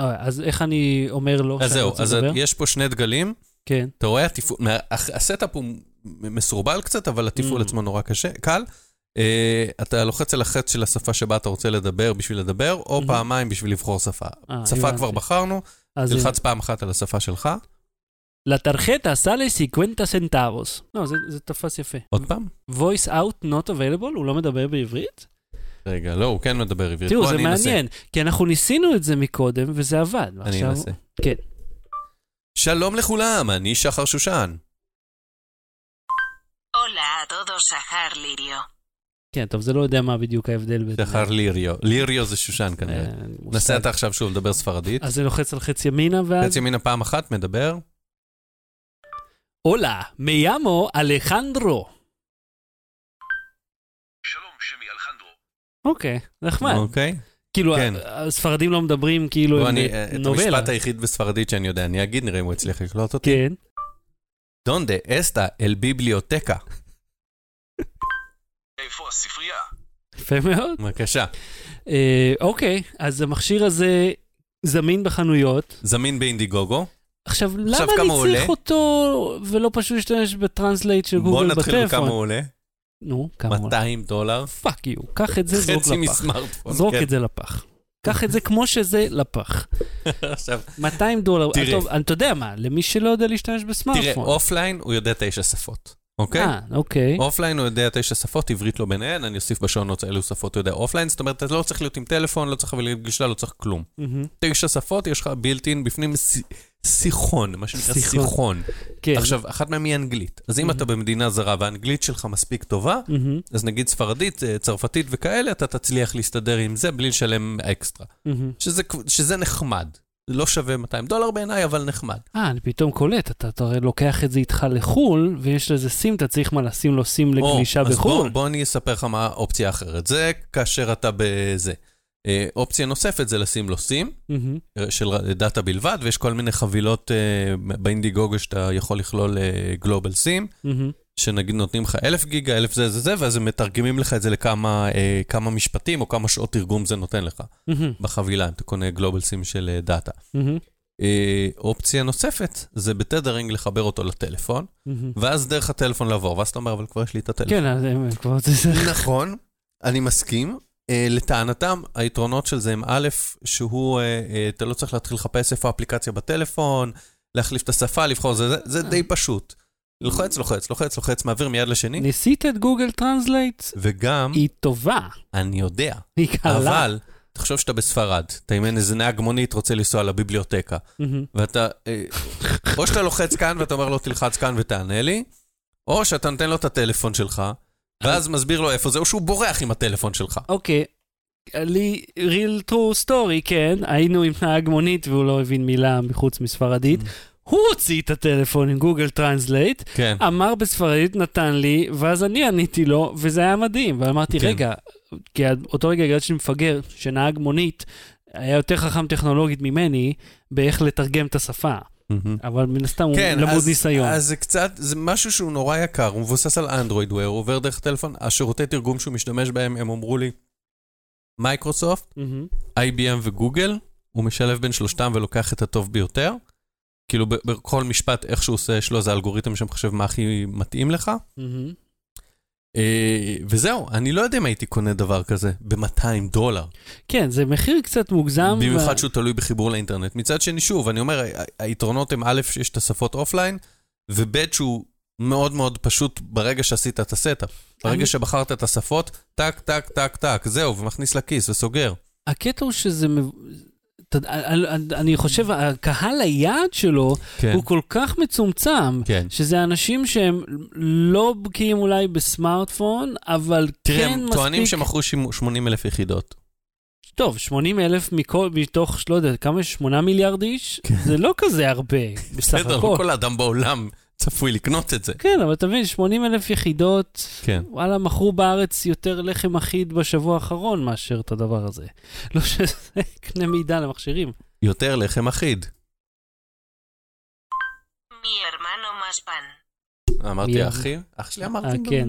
אה, אז איך אני אומר לו אז זהו, אז לדבר? יש פה שני דגלים, כן. אתה רואה, התפעול- ה setup הוא מסורבל קצת, אבל התפעול Mm. עצמו נורא קשה, קל. אה, אתה לוחץ על החץ של השפה שבה אתה רוצה לדבר בשביל לדבר, או Mhm. פעמיים בשביל לבחור שפה. אה, שפה הבנתי. כבר בחרנו, תלחץ פעם אחת על השפה שלך. La tarjeta sale 50 centavos. לא, זה, זה תפס יפה. עוד פעם? voice out not available? הוא לא מדבר בעברית? רגע, לא, הוא כן מדבר עברית. תראו, זה. מעניין, כי אנחנו ניסינו את זה מקודם, וזה עבד. אני אנסה. כן. שלום לכולם, אני שחר שושן. Hola a todos, Sahar Lirio. כן, טוב, זה לא יודע מה בדיוק ההבדל בין... שחר ליריו. ליריו זה שושן כנראה. אה, מושג. נסה אתה עכשיו שוב לדבר ספרדית. אז זה לוחץ על חץ ימינה, ואז... חצי ימינה פעם אחת, מדבר. הולה, מיאמו אלחנדרו. שלום, שמי אלחנדרו. אוקיי, נחמד. אוקיי. כאילו, כן. הספרדים לא מדברים כאילו בוא, הם אני, אה, את נובלה. המשפט היחיד בספרדית שאני יודע, אני אגיד, נראה אם הוא הצליח לקלוט אותי. כן. דונדה אסטה אל ביבליוטקה. איפה הספרייה? יפה מאוד. בבקשה. אה, אוקיי, אז המכשיר הזה זמין בחנויות. זמין ב Indiegogo. עכשיו, למה אני כמה הוא צריך עולה? אותו ולא פשוט להשתמש ב translate של בוא גוגל נתחיל בכמה הוא בטלפון? עולה. נו, כמה הוא עולה? 200 דולר. fuck you, קח את זה, זרוק חצי לפח. מסמארטפון. זרוק כן. את זה לפח. קח את זה כמו שזה לפח. עכשיו, 200 דולר. תראה. טוב, אתה יודע מה, למי שלא יודע להשתמש תראה, בסמארטפון. offline הוא יודע תשע שפות, אוקיי? אה, אוקיי. offline הוא יודע תשע שפות, עברית לא ביניהן, אני אוסיף בשונות אילו שפות הוא יודע offline, זאת אומרת, אתה לא צריך להיות עם טלפון, לא צריך להביא גישה, לא צריך כלום. תשע שפות, יש לך בילטין בפנים שיחון, מה שנקרא שיחון. כן. עכשיו, אחת מהן היא אנגלית. אז אם אתה במדינה זרה והאנגלית שלך מספיק טובה, אז נגיד ספרדית, אה, צרפתית וכאלה, אתה תצליח להסתדר עם זה בלי לשלם אקסטרה. שזה נחמד. לא שווה 200 דולר בעיניי, אבל נחמד. אה, אני פתאום קולט, אתה אתה הרי לוקח את זה איתך לחו"ל, ויש לזה סים, אתה צריך מה לשים לו סים לגלישה או, אז בוא, בחו"ל. בוא אני אספר לך מה האופציה האחרת. זה כאשר אתה בזה. אה, אופציה נוספת זה לשים לו סים, אה, של data בלבד, ויש כל מיני חבילות אה, ב Indiegogo שאתה יכול לכלול global SIM, מהמם. שנגיד נותנים לך אלף גיגה, אלף זה זה זה, ואז הם מתרגמים לך את זה לכמה אה, כמה משפטים או כמה שעות תרגום זה נותן לך מהמם, בחבילה, אם אתה קונה global SIM של אה, data. מהמם, אה, אופציה נוספת זה ב tethering לחבר אותו לטלפון, מהמם. ואז דרך הטלפון לעבור, ואז אתה אומר, אבל כבר יש לי את הטלפון. כן, אז הם כבר... נכון, אני מסכים. Uh, לטענתם, היתרונות של זה הם א', שהוא, uh, uh, אתה לא צריך להתחיל לחפש איפה האפליקציה בטלפון, להחליף את השפה, לבחור, זה, זה, זה די פשוט. לוחץ, לוחץ, לוחץ, לוחץ, מעביר מיד לשני, ניסית את Google Translate? וגם, היא טובה, אני יודע, היא קלה. אבל, תחשוב שאתה בספרד, אתה עם איזה נהג מונית רוצה לנסוע ל biblioteca. ואתה, אה, או שאתה לוחץ כאן ואתה אומר לו תלחץ כאן ותענה לי, או שאתה נותן לו את הטלפון שלך, ואז מסביר לו איפה זה, או שהוא בורח עם הטלפון שלך. אוקיי, לי real true story, כן, היינו עם נהג מונית והוא לא הבין מילה מחוץ מספרדית. הוא הוציא את הטלפון עם Google Translate, כן. אמר בספרדית, נתן לי, ואז אני עניתי לו, וזה היה מדהים. ואמרתי, כן. רגע, כי אותו רגע הרגשתי מפגר, שנהג מונית היה יותר חכם טכנולוגית ממני באיך לתרגם את השפה. מהמם. אבל מן הסתם הוא כן, למוד אז, ניסיון. אז זה קצת, זה משהו שהוא נורא יקר, הוא מבוסס על אנדרואיד וויר, הוא עובר דרך טלפון, השירותי תרגום שהוא משתמש בהם, הם אמרו לי, מייקרוסופט, מהמם. IBM וגוגל, הוא משלב בין שלושתם ולוקח את הטוב ביותר. כאילו בכל משפט, איך שהוא עושה, יש לו איזה אלגוריתם שמחשב מה הכי מתאים לך. אה, וזהו, אני לא יודע אם הייתי קונה דבר כזה ב-200 דולר. כן, זה מחיר קצת מוגזם. במיוחד ו- שהוא תלוי בחיבור לאינטרנט. מצד שני, שוב, אני אומר, היתרונות הם א', שיש את השפות offline, וב', שהוא מאוד מאוד פשוט ברגע שעשית את ה setup. ברגע אני- שבחרת את השפות, טק, טק, טק, טק, זהו, ומכניס לכיס וסוגר. הקטע הוא שזה... אני- חושב, הקהל היעד שלו כן. הוא כל כך מצומצם, כן. שזה אנשים שהם לא בקיאים אולי בסמארטפון, אבל תראה, כן הם מספיק... טוענים שמכרו 80 אלף יחידות. טוב, 80 אלף מכל, מתוך, לא יודע, כמה יש? 8 מיליארד איש? זה לא כזה הרבה, בסך בסדר, לא הכל. כל אדם בעולם צפוי לקנות את זה. כן, אבל אתה מבין, 80 אלף יחידות, כן. וואלה, מכרו בארץ יותר לחם אחיד בשבוע האחרון מאשר את הדבר הזה. לא שזה קנה מידה למכשירים. יותר לחם אחיד. אמרתי מי- אחי? אח שלי אה, אמרתי. כן,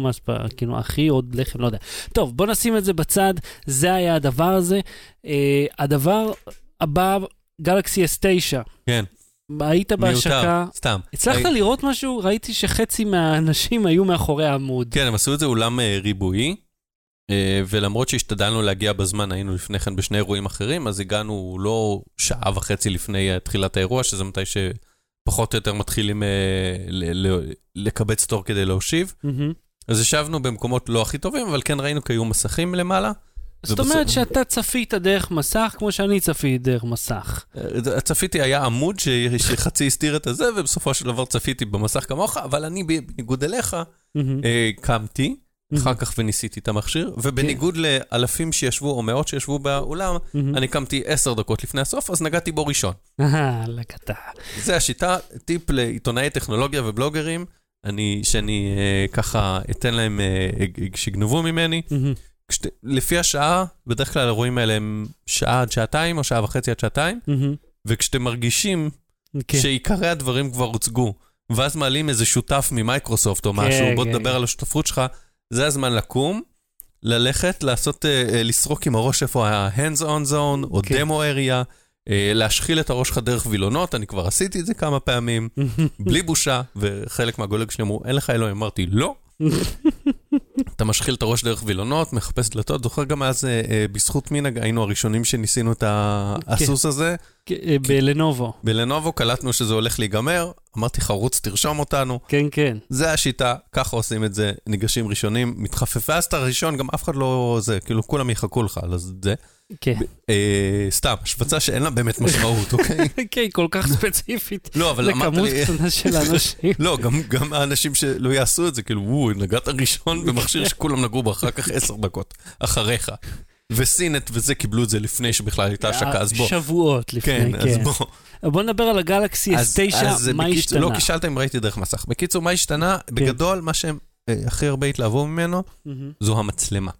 מספר, כאילו, אחי עוד לחם, לא יודע. טוב, בוא נשים את זה בצד, זה היה הדבר הזה. אה, הדבר הבא, גלקסי S9, כן, היית בהשקה, מיותר, סתם. הצלחת הי- לראות משהו? ראיתי שחצי מהאנשים היו מאחורי העמוד. כן, הם עשו את זה אולם אה, ריבועי, אה, ולמרות שהשתדלנו להגיע בזמן, היינו לפני כן בשני אירועים אחרים, אז הגענו לא שעה וחצי לפני אה, תחילת האירוע, שזה מתי שפחות או יותר מתחילים אה, לקבץ תור כדי להושיב. מהמם. אז ישבנו במקומות לא הכי טובים, אבל כן ראינו כי היו מסכים למעלה. זאת אומרת שאתה צפית דרך מסך כמו שאני צפיתי דרך מסך. אה, צפיתי, היה עמוד שחצי הסתיר את הזה, ובסופו של דבר צפיתי במסך כמוך, אבל אני, בניגוד אליך. אה, קמתי. אחר כך וניסיתי את המכשיר, ובניגוד לאלפים שישבו, או מאות שישבו באולם. אני קמתי עשר דקות לפני הסוף, אז נגעתי בו ראשון. אה, לקטה. זה השיטה, טיפ לעיתונאי טכנולוגיה ובלוגרים, אני, שאני אה, ככה אתן להם, אה, שיגנבו ממני. כשת, לפי השעה, בדרך כלל האירועים האלה הם שעה עד שעתיים, או שעה וחצי עד שעתיים, מהמם. וכשאתם מרגישים כן. שעיקרי הדברים כבר הוצגו, ואז מעלים איזה שותף ממייקרוסופט או משהו, בוא כן, תדבר כן. על השותפות שלך, זה הזמן לקום, ללכת, לעשות, אה, אה, לסרוק עם הראש איפה ה-hands on zone, או כן. דמו area, אה, להשחיל את הראש שלך דרך וילונות, אני כבר עשיתי את זה כמה פעמים, בלי בושה, וחלק מהגולג שלי אמרו, אין לך אלוהים, אמרתי, לא. אתה משחיל את הראש דרך וילונות, מחפש דלתות, זוכר גם אז אה, אה, בזכות מינג היינו הראשונים שניסינו את ה- כן. הסוס הזה, כן, אה, בלנובו. בלנובו קלטנו שזה הולך להיגמר, אמרתי חרוץ, תרשום אותנו. כן, כן. זה השיטה, ככה עושים את זה, ניגשים ראשונים, מתחפף, ואז אתה ראשון, גם אף אחד לא זה, כאילו כולם יחכו לך על זה. כן. אה, סתם, השפצה שאין לה באמת משמעות, אוקיי? כן, כל כך ספציפית. לא, אבל אמרת לכמות לי... קטנה של אנשים. לא, גם, האנשים שלא יעשו את זה, כאילו, וואו, נגעת ראשון במכשיר שכולם נגעו בו אחר כך עשר דקות, אחריך. וסינט וזה קיבלו את זה לפני שבכלל הייתה השקה, אז בוא. שבועות לפני, כן, אז כן. בוא. בוא נדבר על הגלקסי אז- S9, אז מה השתנה? לא, כי שאלת אם ראיתי דרך מסך. בקיצור, מה השתנה? בגדול, מה שהם אה, הכי הרבה התלהבו ממנו. זו המצלמה.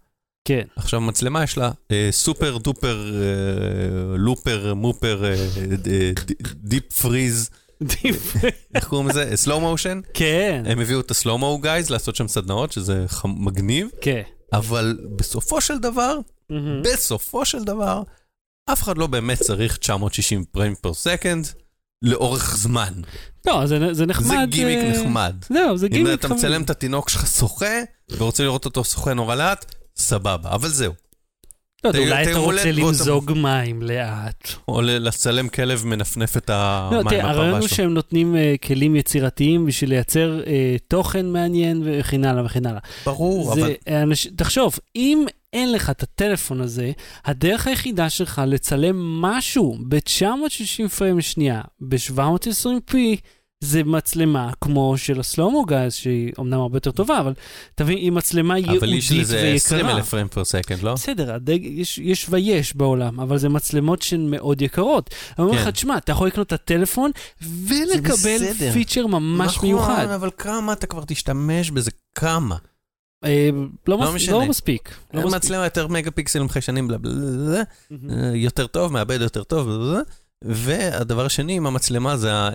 כן. עכשיו, המצלמה יש לה אה, super duper אה, לופר מופר אה, אה, deep freeze, איך קוראים לזה? slow motion. כן, הם הביאו את ה Slow-Mo Guys לעשות שם סדנאות, שזה מגניב, כן. אבל בסופו של דבר. בסופו של דבר, אף אחד לא באמת צריך 960 frame per second לאורך זמן. לא, זה זה נחמד. זה גימיק אה, נחמד. זהו, זה אם גימיק אתה מצלם את התינוק שלך שוחה, ורוצה לראות אותו שוחה נורא לאט, סבבה, אבל זהו. לא יודע, אולי אתה רוצה למזוג מים לאט. או לצלם כלב מנפנף את לא, המים תראה, הרעיון בפרווה הוא שלו. שהם נותנים אה, כלים יצירתיים בשביל לייצר אה, תוכן מעניין וכן הלאה וכן הלאה. ברור, אבל... תחשוב, אם אין לך את הטלפון הזה, הדרך היחידה שלך לצלם משהו ב-960 פריים לשנייה, ב-720p, זה מצלמה כמו של ה Slow-Mo Guys, שהיא אמנם הרבה יותר טובה, אבל תבין, היא מצלמה אבל ייעודית יש לזה 20 ויקרה. אלף frame per second, לא? בסדר, הדג... יש, יש ויש בעולם, אבל זה מצלמות שהן מאוד יקרות. אני אומר לך, כן. תשמע, אתה יכול לקנות את הטלפון ולקבל. פיצ'ר ממש נכון, מיוחד. אבל כמה אתה כבר תשתמש בזה? כמה? אה, לא, לא מס... משנה. לא מספיק. לא. מצלמה יותר מגה פיקסלים חיישנים, יותר טוב, מעבד יותר טוב, בלה בלה. והדבר השני עם המצלמה זה אה,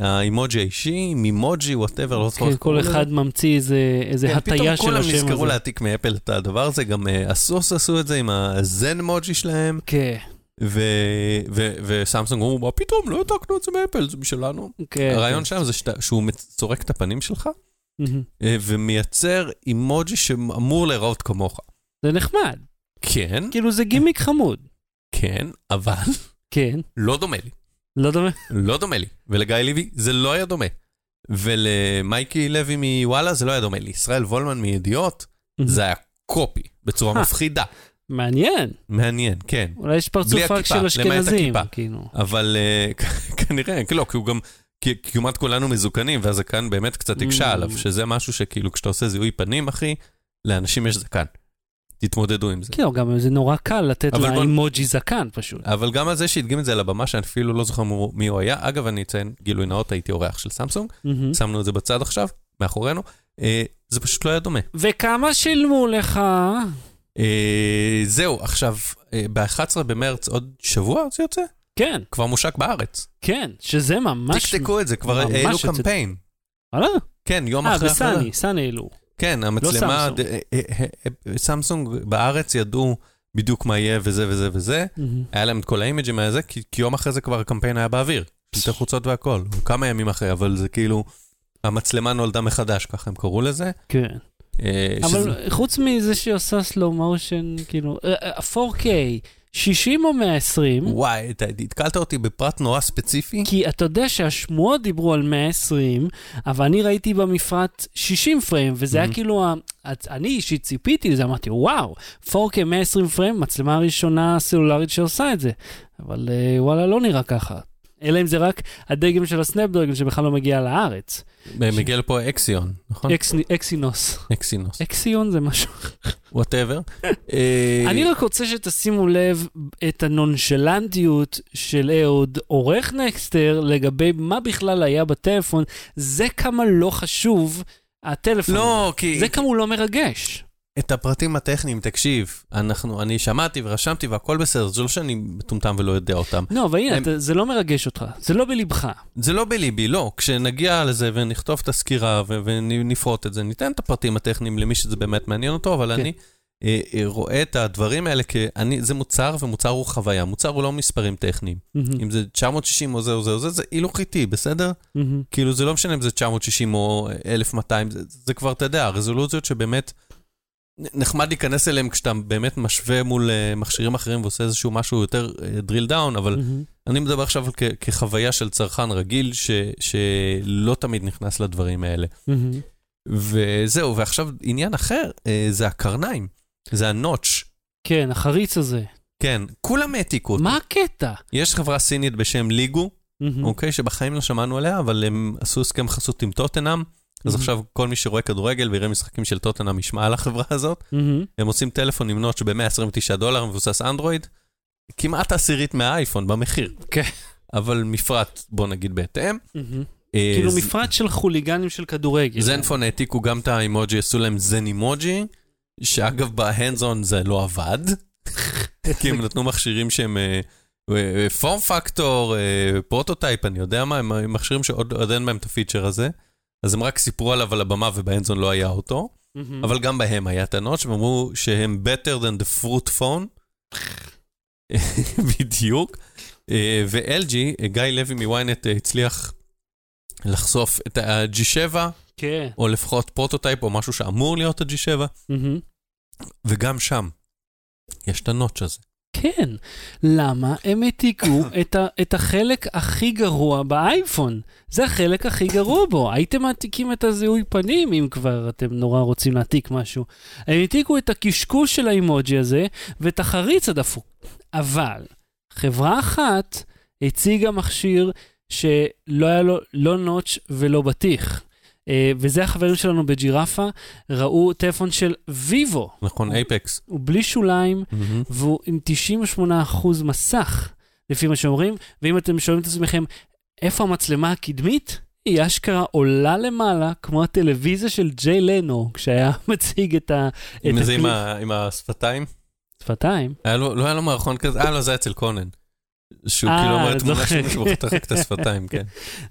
האימוג'י האישי, מימוג'י, whatever, לא זוכר כן, כל. אחד ממציא איזה, כן, הטיה של פתאום השם כולם הזה. נזכרו להעתיק מאפל את הדבר הזה, גם אה, אסוס עשו את זה עם ה ZenMoji שלהם, כן, וסמסונג אמרו, מה פתאום, לא העתקנו את זה מאפל, זה משלנו. כן. הרעיון שלהם זה שהוא סורק את הפנים שלך. אה, ומייצר אימוג'י שאמור להיראות כמוך. זה נחמד. כן, כאילו, זה גימיק חמוד. כן, אבל כן, לא דומה לי. לא דומה. לא דומה לי. ולגיא לוי זה לא היה דומה. ולמייקי לוי מוואלה זה לא היה דומה. לישראל וולמן מידיעות זה היה קופי בצורה אה. מפחידה. מעניין. מעניין, כן. אולי יש פרצוף רק של אשכנזים. כאילו. אבל אה, כנראה, לא, כי הוא גם, כי כמעט כולנו מזוקנים, והזקן באמת קצת הקשה Mm. עליו, שזה משהו שכאילו כשאתה עושה זיהוי פנים, אחי, לאנשים יש זקן. תתמודדו עם זה. כן, גם זה נורא קל לתת לה בוא- אימוג'י זקן פשוט. אבל גם על זה שהדגים את זה על הבמה, שאני אפילו לא זוכר מי הוא היה. אגב, אני אציין, גילוי נאות, הייתי אורח של סמסונג, מהמם. שמנו את זה בצד עכשיו, מאחורינו. אה, זה פשוט לא היה דומה. וכמה שילמו לך? אה, זהו, עכשיו, ב-11 במרץ, עוד שבוע זה יוצא? כן, כבר מושק בארץ. כן, שזה ממש... תקתקו את זה, כבר העלו קמפיין. וואלה? כן, יום אה, אחרי ההכרזה. בסני, סני העלו. כן, המצלמה, סמסונג. ד- אה, אה, אה, סמסונג בארץ ידעו בדיוק מה יהיה וזה וזה וזה. היה להם את כל האימג'ים הזה, כי כי יום אחרי זה כבר הקמפיין היה באוויר. שלטי חוצות והכל. כמה ימים אחרי, אבל זה כאילו, המצלמה נולדה מחדש, ככה הם קראו לזה. כן. אה, שזה- אבל חוץ מזה שהיא עושה סלואו מושן, כאילו, אה, אה, 4K, 60 או 120? וואי, אתה התקלת אותי בפרט נורא ספציפי. כי אתה יודע שהשמועות דיברו על 120, אבל אני ראיתי במפרט 60 פריים, וזה היה Mhm. כאילו, אני אישית ציפיתי לזה, אמרתי, וואו, 4K 120 פריים, מצלמה ראשונה סלולרית שעושה את זה. אבל אה, וואלה, לא נראה ככה. אלא אם זה רק הדגם של הסנפדרגן שבכלל לא מגיע לארץ. מגיע לפה אקסיון, נכון? אקס- אקסינוס. אקסינוס. אקסיון זה משהו. whatever. אני רק רוצה שתשימו לב את הנונשלנטיות של אהוד, עורך נקסטר, לגבי מה בכלל היה בטלפון, זה כמה לא חשוב הטלפון. לא, כי זה כמה הוא לא מרגש. את הפרטים הטכניים, תקשיב, אנחנו, אני שמעתי ורשמתי והכל בסדר, זה לא שאני מטומטם ולא יודע אותם. לא, אבל הנה, הם- אתה- זה לא מרגש אותך, זה לא בלבך. זה לא בליבי, לא. כשנגיע לזה ונכתוב את הסקירה ו- ונפרוט את זה, ניתן את הפרטים הטכניים למי שזה באמת מעניין אותו, אבל כן. אני אה, אה, רואה את הדברים האלה כ... אני, זה מוצר, ומוצר הוא חוויה. מוצר הוא לא מספרים טכניים. מהמם, אם זה 960 או זה או זה או זה, זה הילוך איטי, בסדר? מהמם. כאילו, זה לא משנה אם זה 960 או 1200, זה, זה כבר, אתה יודע, הרזולוציות שבאמת נחמד להיכנס אליהן כשאתה באמת משווה מול uh, מכשירים אחרים ועושה איזשהו משהו יותר uh, drill down, אבל מהמם. אני מדבר עכשיו כ- כחוויה של צרכן רגיל ש, שלא תמיד נכנס לדברים האלה. מהמם. וזהו, ועכשיו עניין אחר, uh, זה הקרניים, זה הנוטש. כן, החריץ הזה. כן, כולם העתיקו אותו. מה הקטע? יש חברה סינית בשם ליגו, מהמם. אוקיי? שבחיים לא שמענו עליה, אבל הם עשו הסכם חסות עם טוטנאם. אז. עכשיו כל מי שרואה כדורגל ויראה משחקים של טוטנאם ישמע על החברה הזאת. הם עושים טלפון עם נוטש ב-129 דולר, מבוסס אנדרואיד, כמעט עשירית מהאייפון במחיר. כן. אבל מפרט, בוא נגיד בהתאם. אה, כאילו מפרט של חוליגנים של כדורגל. זנפון העתיקו גם את האימוג'י, עשו להם זן אימוג'י, שאגב בהנדס און זה לא עבד, כי הם נתנו מכשירים שהם פורם פקטור, prototype, אני יודע מה, הם הם מכשירים שעוד עוד אין בהם את הפיצ'ר הזה, אז הם רק סיפרו עליו על הבמה וב hands-on לא היה אותו, מממ. אבל גם בהם היה את ה notch, והם אמרו שהם better than the fruit phone, בדיוק, אה, ו-LG, גיא לוי מוויינט אה, הצליח לחשוף את ה-G7, כן. או לפחות prototype או משהו שאמור להיות ה-G7, מממ. וגם שם יש את הנוטש הזה. כן. למה הם העתיקו את, ה- את החלק הכי גרוע באייפון? זה החלק הכי גרוע בו. הייתם מעתיקים את הזיהוי פנים, אם כבר אתם נורא רוצים להעתיק משהו. הם העתיקו את הקשקוש של האימוג'י הזה, ואת החריץ הדפוק. אבל, חברה אחת הציגה מכשיר שלא היה לו לא נוטש ולא בטיח. אה, וזה החברים שלנו בג'ירפה, ראו טלפון של ויבו, נכון, אייפקס. הוא בלי שוליים, והוא עם 98% מסך, לפי מה שאומרים, ואם אתם שואלים את עצמכם, איפה המצלמה הקדמית? היא אשכרה עולה למעלה, כמו הטלוויזיה של ג'יי לנו, כשהיה מציג את ה... את עם זה עם ה- עם השפתיים? שפתיים. היה לו- לא היה לו מערכון כזה? אה, לא, זה היה אצל קונן. שהוא אה, כאילו אומר תמונה זוכר. של מישהו וחותך רק את השפתיים, כן.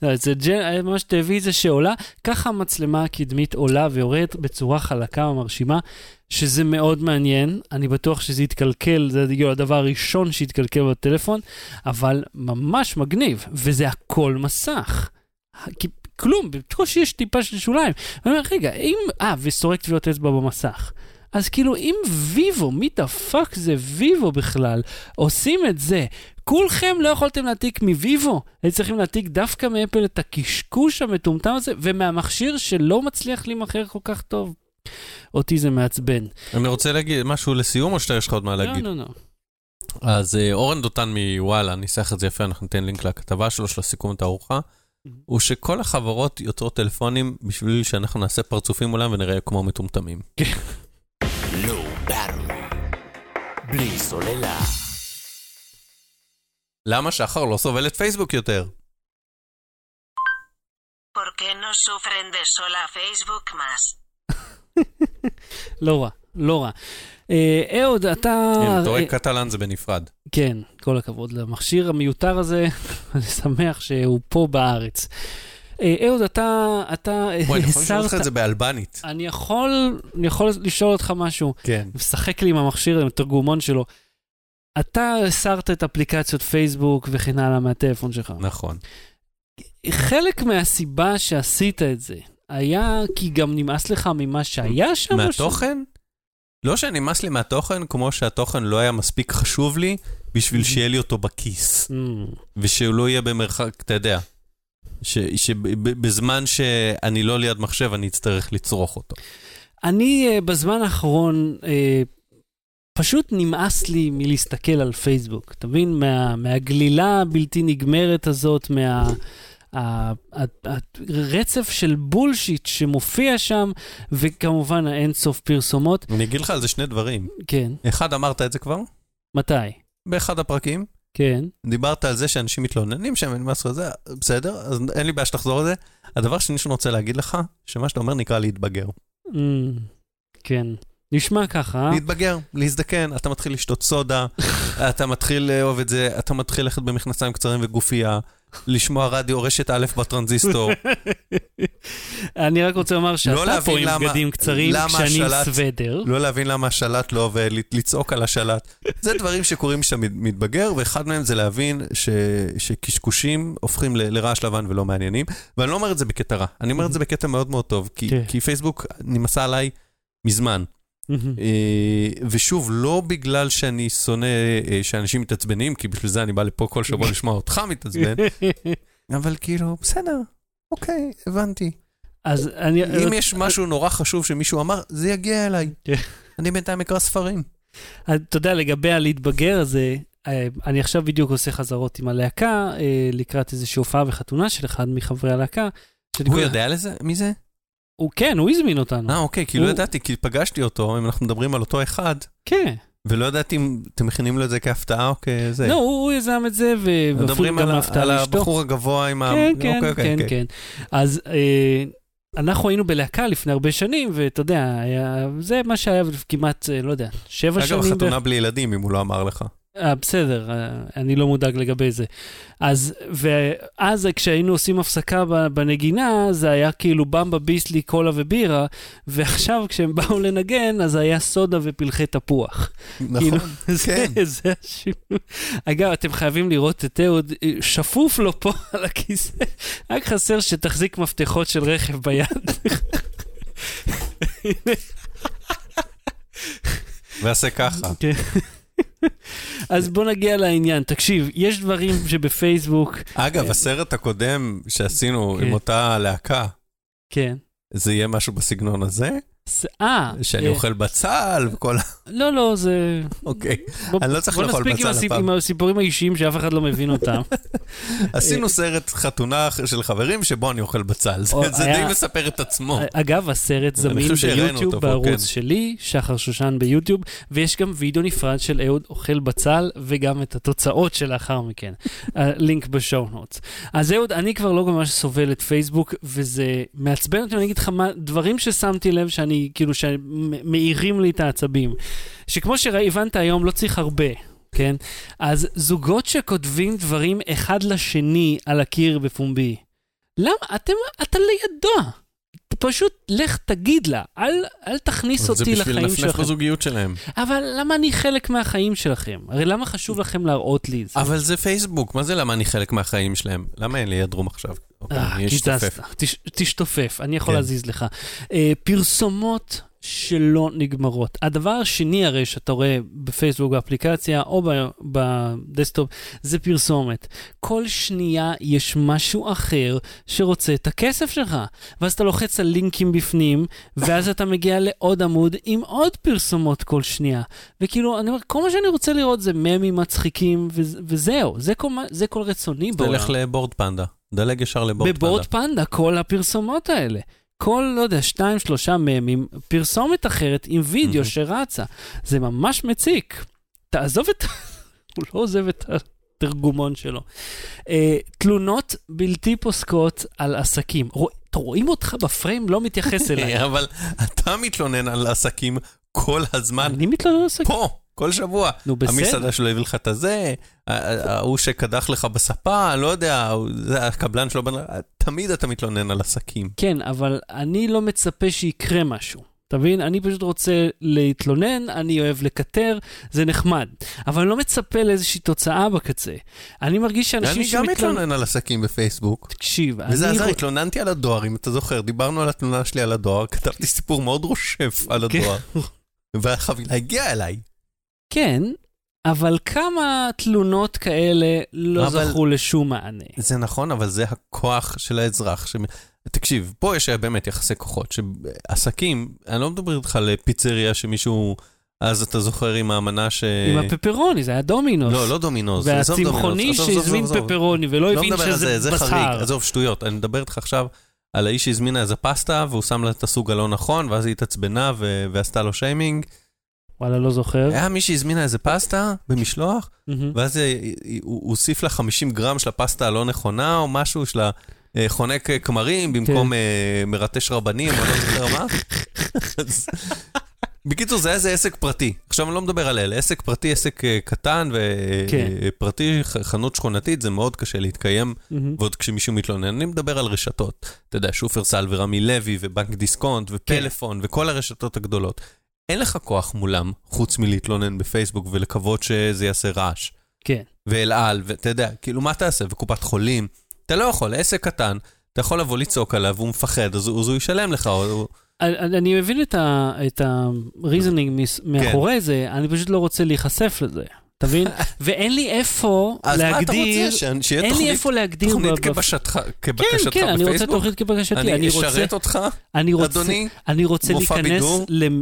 לא, זה ג'יי- ממש טלוויזיה שעולה, ככה המצלמה הקדמית עולה ויורדת בצורה חלקה ומרשימה, שזה מאוד מעניין, אני בטוח שזה יתקלקל, זה הדבר הראשון שיתקלקל בטלפון, אבל ממש מגניב, וזה הכל מסך. כלום, בקושי יש טיפה של שוליים. אני אומר, רגע, אם... אה, וסורק טביעות אצבע במסך. אז כאילו, אם ויבו, מי the fuck זה ויבו בכלל, עושים את זה, כולכם לא יכולתם להעתיק מוויבו, הייתם צריכים להעתיק דווקא מאפל את הקשקוש המטומטם הזה, ומהמכשיר שלא מצליח להימכר כל כך טוב. אותי זה מעצבן. אני רוצה להגיד משהו לסיום, או שאתה יש לך עוד מה לא, להגיד? לא, לא. אז אה, אורן דותן מוואלה, ניסח את זה יפה, אנחנו ניתן לינק לכתבה שלו, של הסיכום התערוכה, הוא שכל החברות יוצרות טלפונים בשביל שאנחנו נעשה פרצופים מולם ונראה כמו מטומטמים. באטרי. בלי סוללה. למה שחר לא סובל את פייסבוק יותר? ¿Por qué no sufren de sola Facebook más? לא רע, לא רע. אה, אהוד, אתה... אתה רואה אה, קטלן זה בנפרד. כן, כל הכבוד למכשיר המיותר הזה, אני שמח שהוא פה בארץ. אה, אהוד, אתה, אתה וואי, אני יכול לשאול אותך הסרת... את זה באלבנית. אני יכול, אני יכול לשאול אותך משהו. כן. משחק לי עם המכשיר, עם התרגומון שלו. אתה הסרת את אפליקציות פייסבוק וכן הלאה מהטלפון שלך. נכון. חלק מהסיבה שעשית את זה היה כי גם נמאס לך ממה שהיה שם? או ש- מהתוכן? לא שנמאס לי מהתוכן, כמו שהתוכן לא היה מספיק חשוב לי בשביל שיהיה לי אותו בכיס. Mm. ושהוא לא יהיה במרחק, אתה יודע, שבזמן שאני לא ליד מחשב, אני אצטרך לצרוך אותו. אני אה, בזמן האחרון, אה, פשוט נמאס לי מלהסתכל על פייסבוק. אתה מבין? מה, מהגלילה הבלתי נגמרת הזאת, מה... הרצף של בולשיט שמופיע שם, וכמובן האינסוף פרסומות. אני אגיד לך על זה שני דברים. כן, אחד, אמרת את זה כבר, מתי? באחד הפרקים. כן. דיברת על זה שאנשים מתלוננים שהם אין מסר זה, בסדר, אז אין לי בעיה שתחזור על זה. הדבר השני שאני רוצה להגיד לך, שמה שאתה אומר נקרא להתבגר. Mm, כן. נשמע ככה? להתבגר, להזדקן, אתה מתחיל לשתות סודה, אתה מתחיל לאהוב את זה, אתה מתחיל ללכת במכנסיים קצרים וגופייה, לשמוע רדיו רשת א' בטרנזיסטור. אני רק רוצה לומר שאתה פה להבין עם למה- בגדים קצרים, למה כשאני השלט- סוודר. לא להבין למה השלט לא עובד, לצעוק על השלט. זה דברים שקורים כשאתה מת- מתבגר, ואחד מהם זה להבין ש, שקשקושים הופכים ל- לרעש לבן ולא מעניינים. ואני לא אומר את זה בקטע רע, אני אומר את זה בקטע מאוד מאוד טוב, כי, כן. כי פייסבוק נמאסה עליי מזמן. אה, ושוב, לא בגלל שאני שונא אה, שאנשים מתעצבנים, כי בשביל זה אני בא לפה כל שבוע לשמוע אותך מתעצבן, אבל כאילו, בסדר, אוקיי, הבנתי. אז אני... אם יש משהו נורא חשוב שמישהו אמר, זה יגיע אליי. כן. אני בינתיים אקרא ספרים. אתה יודע, לגבי הלהתבגר הזה, אה, אני עכשיו בדיוק עושה חזרות עם הלהקה, לקראת איזושהי הופעה וחתונה של אחד מחברי הלהקה. הוא יודע לזה? מי זה? הוא כן, הוא הזמין אותנו. אה, אוקיי, כי לא הוא- ידעתי, כי פגשתי אותו, אם אנחנו מדברים על אותו אחד, כן. ולא ידעתי אם אתם מכינים לו את זה כהפתעה או כזה. לא, הוא יזם את זה, ואפילו מדברים גם על ה- הפתעה על לאשתו. הבחור הגבוה עם ה... כן, כן, אוקיי, אוקיי, כן, אוקיי. כן. אז אה, אנחנו היינו בלהקה לפני הרבה שנים, ואתה יודע, היה- זה מה שהיה כמעט, אה, לא יודע, שבע שנים. אגב. חתונה בלי ילדים, אם הוא לא אמר לך. אה, בסדר, אה, אני לא מודאג לגבי זה. אז, ואז כשהיינו עושים הפסקה ב- בנגינה, זה היה כאילו במבה ביסלי, קולה ובירה, ועכשיו כשהם באו לנגן, אז היה סודה ופלחי תפוח. כאילו, נכון, זה, כן. זה השינוי. אגב, אתם חייבים לראות את אהוד, אה, שפוף לו פה על הכיסא, רק חסר שתחזיק מפתחות של רכב ביד. ועשה ככה. כן. אז בוא נגיע לעניין. תקשיב, יש דברים שבפייסבוק, אגב, הסרט הקודם שעשינו כן. עם אותה להקה, כן. זה יהיה משהו בסגנון הזה? אה, שאני אה, אוכל בצל וכל ה... לא, לא, זה... אוקיי. בוא- אני לא צריך בוא לאכול נספיק בצל הפעם. עם הסיפורים האישיים שאף אחד לא מבין אותם. עשינו סרט חתונה של חברים שבו אני אוכל בצל. זה- היה- די מספר את עצמו. אגב, הסרט זמין ביוטיוב, אותו בערוץ כן. שלי, שחר שושן ביוטיוב, ויש גם וידאו נפרד של אהוד אוכל בצל, וגם את התוצאות שלאחר מכן. הלינק בשואו נוטס. אז אהוד, אני כבר לא ממש סובל את פייסבוק, וזה מעצבן אותי, אני אגיד לך מה, דברים ששמתי לב שאני, כאילו, שמאירים לי את העצבים. שכמו שהבנת היום, לא צריך הרבה. כן? אז זוגות שכותבים דברים אחד לשני על הקיר בפומבי. למה? אתם, אתה לידו. פשוט לך תגיד לה, אל, אל תכניס אבל זה אותי בשביל לחיים לנפנף שלכם. בזוגיות שלהם. אבל למה אני חלק מהחיים שלכם? הרי למה חשוב לכם להראות לי את זה? אבל זה פייסבוק, מה זה למה אני חלק מהחיים שלהם? למה אין לי ידרום עכשיו? אוקיי, אה, אני אשתופף. תשתופף, אני יכול כן. להזיז לך. אה, פרסומות שלא נגמרות. הדבר השני הרי שאתה רואה בפייסבוק באפליקציה או ב- ב desktop זה פרסומת. כל שנייה יש משהו אחר שרוצה את הכסף שלך. ואז אתה לוחץ על לינקים בפנים, ואז אתה מגיע לעוד עמוד עם עוד פרסומות כל שנייה. וכאילו, אני אומר, כל מה שאני רוצה לראות זה ממים מצחיקים, ו- וזהו, זה כל, זה כל רצוני בעולם. תלך לבורד פנדה. דלג ישר לבורד פנדה. בבורד פנדה, כל הפרסומות האלה. כל, לא יודע, שתיים, שלושה מהם עם פרסומת אחרת עם וידאו מהמם. שרצה. זה ממש מציק. תעזוב את... הוא לא עוזב את התרגומון שלו. Uh, תלונות בלתי פוסקות על עסקים. רוא... רואים אותך בפריים? לא מתייחס אליי. אבל אתה מתלונן על עסקים כל הזמן, אני מתלונן על עסקים. פה, כל שבוע. נו, בסדר. המסעדה שלו הביא לך את הזה, ההוא שקדח לך בספה, לא יודע, זה הקבלן שלו, תמיד אתה מתלונן על עסקים. כן, אבל אני לא מצפה שיקרה משהו. אתה מבין? אני פשוט רוצה להתלונן, אני אוהב לקטר, זה נחמד. אבל אני לא מצפה לאיזושהי תוצאה בקצה. אני מרגיש שאנשים אני גם מתלונן על עסקים בפייסבוק. תקשיב, וזה אני... עזר, התלוננתי על הדואר, אם אתה זוכר, דיברנו על התלונה שלי על הדואר, כתבתי סיפור מאוד רושף על כן. הדואר. והחבילה הגיעה אליי. כן, אבל כמה תלונות כאלה לא אבל- זכו לשום מענה? זה נכון, אבל זה הכוח של האזרח. ש... תקשיב, פה יש באמת יחסי כוחות. שעסקים, אני לא מדבר איתך על פיצריה שמישהו, אז אתה זוכר עם האמנה ש... עם הפפרוני, זה היה דומינוס. לא, לא דומינוס. והצמחוני שהזמין. פפרוני ולא לא הבין מדבר על זה, שזה זה חריג, בשר. עזוב שטויות. אני מדבר איתך עכשיו על האיש שהזמינה איזה פסטה, והוא שם לה את הסוג הלא נכון, ואז היא התעצבנה. ועשתה לו שיימינג. וואלה, לא זוכר. היה מי שהזמינה איזה פסטה במשלוח. ואז אה, הוא הוסיף לה 50 גרם של הפסטה הלא נכונה, או משהו של החונק אה, כמרים במקום אה, מרטש רבנים, או לא זוכר מה. בקיצור, זה היה איזה עסק פרטי. עכשיו אני לא מדבר על אלה, עסק פרטי, עסק אה, קטן כן. ופרטי, חנות שכונתית, זה מאוד קשה להתקיים. ועוד כשמישהו מתלונן. אני מדבר על רשתות. אתה יודע, שופרסל ורמי לוי ובנק דיסקונט ופלאפון וכל הרשתות הגדולות. אין לך כוח מולם, חוץ מלהתלונן בפייסבוק ולקוות שזה יעשה רעש. כן. ואל על, ואתה יודע, כאילו, מה תעשה? וקופת חולים? אתה לא יכול, עסק קטן, אתה יכול לבוא לצעוק עליו, והוא מפחד, אז, הוא- אז הוא ישלם לך. או, הוא- אני מבין את ה-reasoning כן. מאחורי זה, אני פשוט לא רוצה להיחשף לזה. אתה מבין? ואין לי איפה אז מה אתה להגדיר, רוצה? שיהיה אין לי תוכנית, איפה להגדיר. תוכנית כבקשתך, כן, כבקשתך כן, אני רוצה בפייסבוק? תוכנית כבקשתי. אני אשרת אותך, אדוני? אני רוצה להיכנס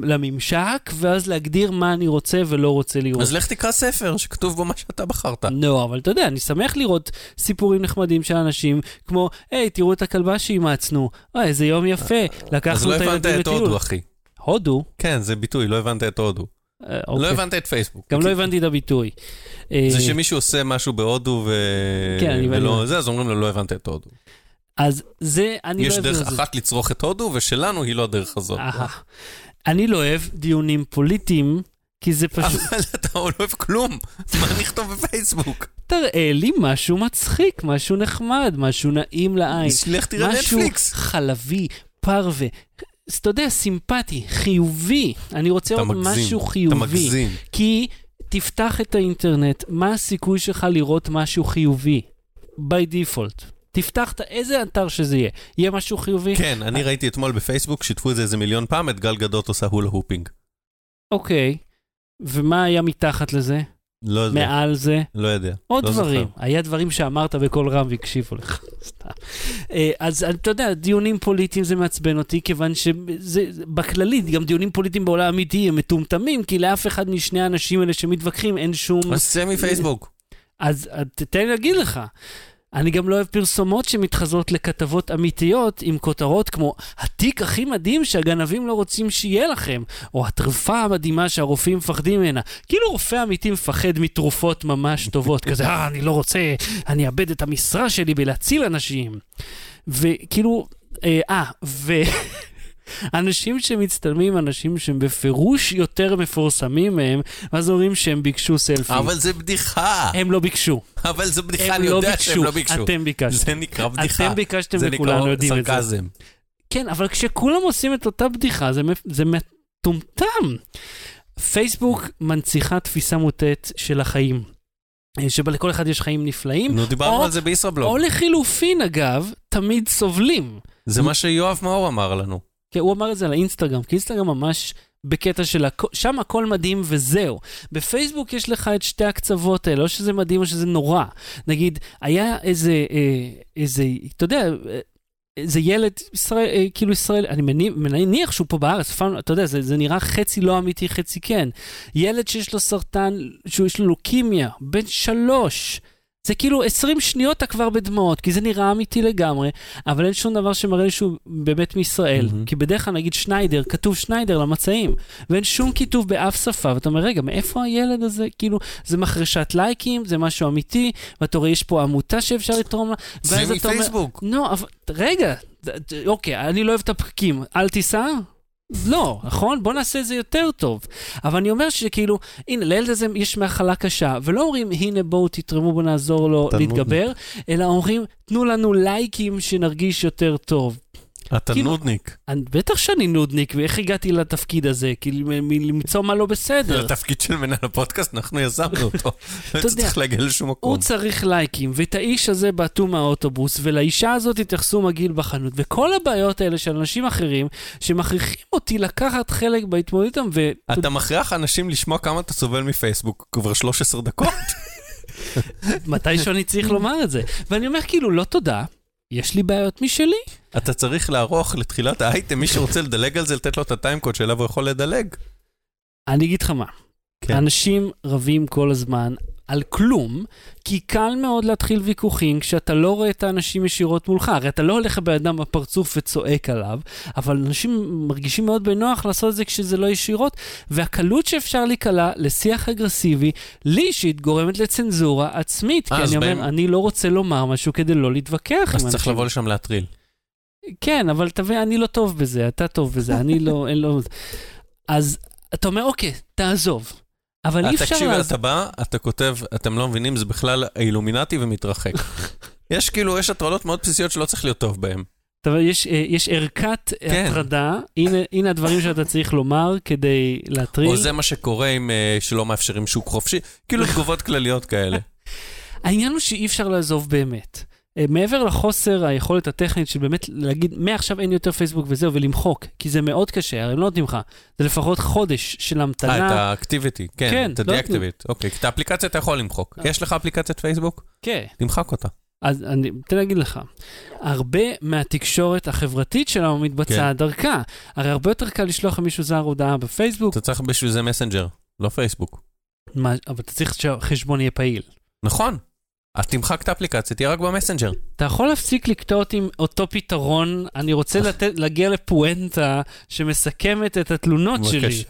לממשק, ואז להגדיר מה אני רוצה ולא רוצה לראות. אז לך תקרא ספר שכתוב בו מה שאתה בחרת. לא, אבל אתה יודע, אני שמח לראות סיפורים נחמדים של אנשים, כמו, היי, תראו את הכלבה שאימצנו, אוי, איזה יום יפה, אז לקחנו לא את הבנת הילדים את הודו, לטיול. אחי. הודו? כן, זה ביטוי, לא הבנת את הודו. אה, לא אוקיי. הבנת את פייסבוק. גם לא הבנתי את הביטוי. אה, זה שמישהו עושה משהו בהודו ו... כן, ולא זה, אז אומרים לו, לא הבנת את הודו. אז זה, אני לא יש אוהב דרך את זה. אחת לצרוך את הודו, ושלנו היא לא הדרך הזאת. אני לא אוהב דיונים פוליטיים, כי זה פשוט, אבל אתה לא אוהב כלום, מה נכתוב בפייסבוק? תראה לי משהו מצחיק, משהו נחמד, משהו נעים לעין. לך תראה משהו נטפליקס. חלבי, פרווה. אז אתה יודע, סימפטי, חיובי. אני רוצה אתה עוד מגזים, משהו אתה חיובי. מגזים. כי תפתח את האינטרנט, מה הסיכוי שלך לראות משהו חיובי? by default. תפתח את איזה אתר שזה יהיה. יהיה משהו חיובי? כן, אני ראיתי אתמול בפייסבוק, שיתפו את זה איזה מיליון פעם, את גל גדות עושה הולה הופינג. אוקיי. ומה היה מתחת לזה? לא יודע, מעל זה? לא יודע. עוד לא דברים. זוכר. היה דברים שאמרת בקול רם והקשיבו לך. אה, אז אתה יודע, דיונים פוליטיים זה מעצבן אותי, כיוון שזה, בכללי, גם דיונים פוליטיים בעולם האמיתי הם מטומטמים, כי לאף אחד משני האנשים האלה שמתווכחים אין שום... אז צא מפייסבוק. אז אז תתן לי להגיד לך. אני גם לא אוהב פרסומות שמתחזות לכתבות אמיתיות עם כותרות כמו התיק הכי מדהים שהגנבים לא רוצים שיהיה לכם, או התרופה המדהימה שהרופאים מפחדים ממנה. כאילו רופא אמיתי מפחד מתרופות ממש טובות, כזה, אה, אני לא רוצה, אני אאבד את המשרה שלי בלהציל אנשים. וכאילו, אה, אה, ו... אנשים שמצטלמים, אנשים שהם בפירוש יותר מפורסמים מהם, ואז אומרים שהם ביקשו סלפי. אבל זה בדיחה. הם לא ביקשו. אבל זו בדיחה, אני לא יודע ביקשו, שהם לא ביקשו. אתם ביקשתם. זה נקרא בדיחה. אתם ביקשתם זה וכולנו נקרא יודעים את זה. סרקזם. כן, אבל כשכולם עושים את אותה בדיחה, זה, זה מטומטם. פייסבוק מנציחה תפיסה מוטעת של החיים. אה, שבה לכל אחד יש חיים נפלאים, נו, דיברנו או- על זה בישראבלוג. או לחילופין, אגב, תמיד סובלים. זה מה שיואב מאור אמר לנו. כן, הוא אמר את זה על האינסטגרם, כי אינסטגרם ממש בקטע של הכ... שם הכל מדהים וזהו. בפייסבוק יש לך את שתי הקצוות האלה, או שזה מדהים או שזה נורא. נגיד, היה איזה, אה, איזה, אתה יודע, אה, איזה ילד ישראל, אה, כאילו ישראל, אני מניח, שהוא פה בארץ, פעם, אתה יודע, זה, זה נראה חצי לא אמיתי, חצי כן. ילד שיש לו סרטן, שיש לו לוקימיה, בן שלוש. זה כאילו 20 שניות אתה כבר בדמעות, כי זה נראה אמיתי לגמרי, אבל אין שום דבר שמראה לי שהוא באמת מישראל. מהמם. כי בדרך כלל נגיד שניידר, כתוב שניידר למצעים, ואין שום כיתוב באף שפה, ואתה אומר, רגע, מאיפה הילד הזה? כאילו, זה מחרשת לייקים, זה משהו אמיתי, ואתה רואה, יש פה עמותה שאפשר לתרום לה, זה ואז אתה אומר, מפייסבוק. לא, אבל רגע, אוקיי, אני לא אוהב את הפקקים, אל תיסע? לא, נכון? בוא נעשה את זה יותר טוב. אבל אני אומר שכאילו, הנה, לילד הזה יש מחלה קשה, ולא אומרים, הנה בואו תתרמו, בואו נעזור לו. להתגבר, אלא אומרים, תנו לנו לייקים שנרגיש יותר טוב. אתה כאילו- נודניק. אני- בטח שאני נודניק, ואיך הגעתי לתפקיד הזה? כאילו, מ- מ- למצוא מה לא זה בסדר. התפקיד של מנהל הפודקאסט, אנחנו יזמנו אותו. לא יודע, צריך להגיע לשום מקום. הוא צריך לייקים, ואת האיש הזה בעטו מהאוטובוס, ולאישה הזאת התייחסו מגעיל בחנות, וכל הבעיות האלה של אנשים אחרים, שמכריחים אותי לקחת חלק בהתמודדות איתם, ו... אתה מכריח אנשים לשמוע כמה אתה סובל מפייסבוק כבר 13 דקות? מתישהו אני צריך לומר את זה. ואני אומר כאילו, לא תודה, יש לי בעיות משלי. אתה צריך לערוך לתחילת האייטם, מי שרוצה לדלג על זה, לתת לו את הטיימקוד שאליו הוא יכול לדלג. אני אגיד לך מה, כן. אנשים רבים כל הזמן על כלום, כי קל מאוד להתחיל ויכוחים כשאתה לא רואה את האנשים ישירות מולך. הרי אתה לא הולך לבן אדם בפרצוף וצועק עליו, אבל אנשים מרגישים מאוד בנוח לעשות את זה כשזה לא ישירות, והקלות שאפשר להיקלע לשיח אגרסיבי, לי אישית גורמת לצנזורה עצמית, כי אז אני אומר, בהם- אני לא רוצה לומר משהו כדי לא להתווכח עם אז. צריך לבוא לשם להטריל. כן, אבל תבין, אני לא טוב בזה, אתה טוב בזה, אני לא, אין לו... אז אתה אומר, אוקיי, תעזוב. אבל אי אפשר תקשיב. אתה בא, אתה כותב, אתם לא מבינים, זה בכלל האילומינטי ומתרחק. יש כאילו, יש הטרלות מאוד בסיסיות שלא צריך להיות טוב בהן. יודע, יש, אה, יש ערכת כן. הטרדה, הנה, הנה הדברים שאתה צריך לומר כדי להטריל. או זה מה שקורה עם אה, שלא מאפשרים שוק חופשי, כאילו תגובות כלליות כאלה. העניין הוא שאי אפשר לעזוב באמת. אה, מעבר לחוסר היכולת הטכנית של באמת להגיד, מעכשיו אין יותר פייסבוק וזהו, ולמחוק, כי זה מאוד קשה, הרי הם לא נותנים לך. זה לפחות חודש של אה, המתנה. את ה activity, כן, כן, את לא ה deactivate. אוקיי, את האפליקציה אתה יכול למחוק. אה. יש לך אפליקציית פייסבוק? כן. תמחק אותה. אז אני, לי להגיד לך, הרבה מהתקשורת החברתית שלנו מתבצעת כן. דרכה. הרי הרבה יותר קל לשלוח למישהו זר הודעה בפייסבוק, אתה צריך בשביל זה מסנג'ר, לא פייסבוק. מה, אבל אתה צריך שהחשבון יהיה פעיל. נכון. אז תמחק את האפליקציה, תהיה רק במסנג'ר. אתה יכול להפסיק לקטוע אותי עם אותו פתרון, אני רוצה לתת, להגיע לפואנטה שמסכמת את התלונות שלי.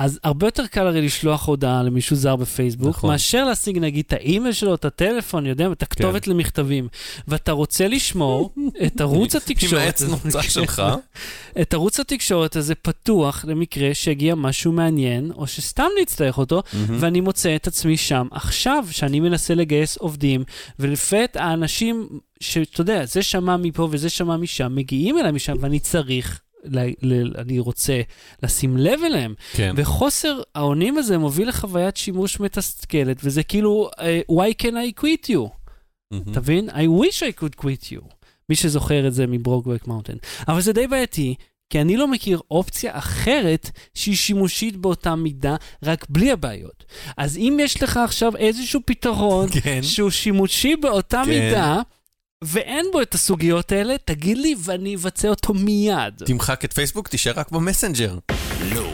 אז הרבה יותר קל הרי לשלוח הודעה למישהו זר בפייסבוק, נכון. מאשר להשיג נגיד את האימייל שלו, את הטלפון, יודע, את הכתובת כן. למכתבים. ואתה רוצה לשמור את ערוץ עם התקשורת. העץ נוצה שלך. את ערוץ התקשורת הזה פתוח למקרה שיגיע משהו מעניין, או שסתם נצטרך אותו. ואני מוצא את עצמי שם עכשיו, שאני מנסה לגייס עובדים, ולפתע האנשים, שאתה יודע, זה שמע מפה וזה שמע משם, מגיעים אליי משם, ואני צריך, אני רוצה לשים לב אליהם. כן. וחוסר האונים הזה מוביל לחוויית שימוש מתסכלת, וזה כאילו, אה, why can I quit you? אתה מבין? I wish I could quit you. מי שזוכר את זה מברוקבק מאונטן. אבל זה די בעייתי, כי אני לא מכיר אופציה אחרת שהיא שימושית באותה מידה, רק בלי הבעיות. אז אם יש לך עכשיו איזשהו פתרון כן. שהוא שימושי באותה כן. מידה, ואין בו את הסוגיות האלה, תגיד לי ואני אבצע אותו מיד. תמחק את פייסבוק, תישאר רק במסנג'ר. לא.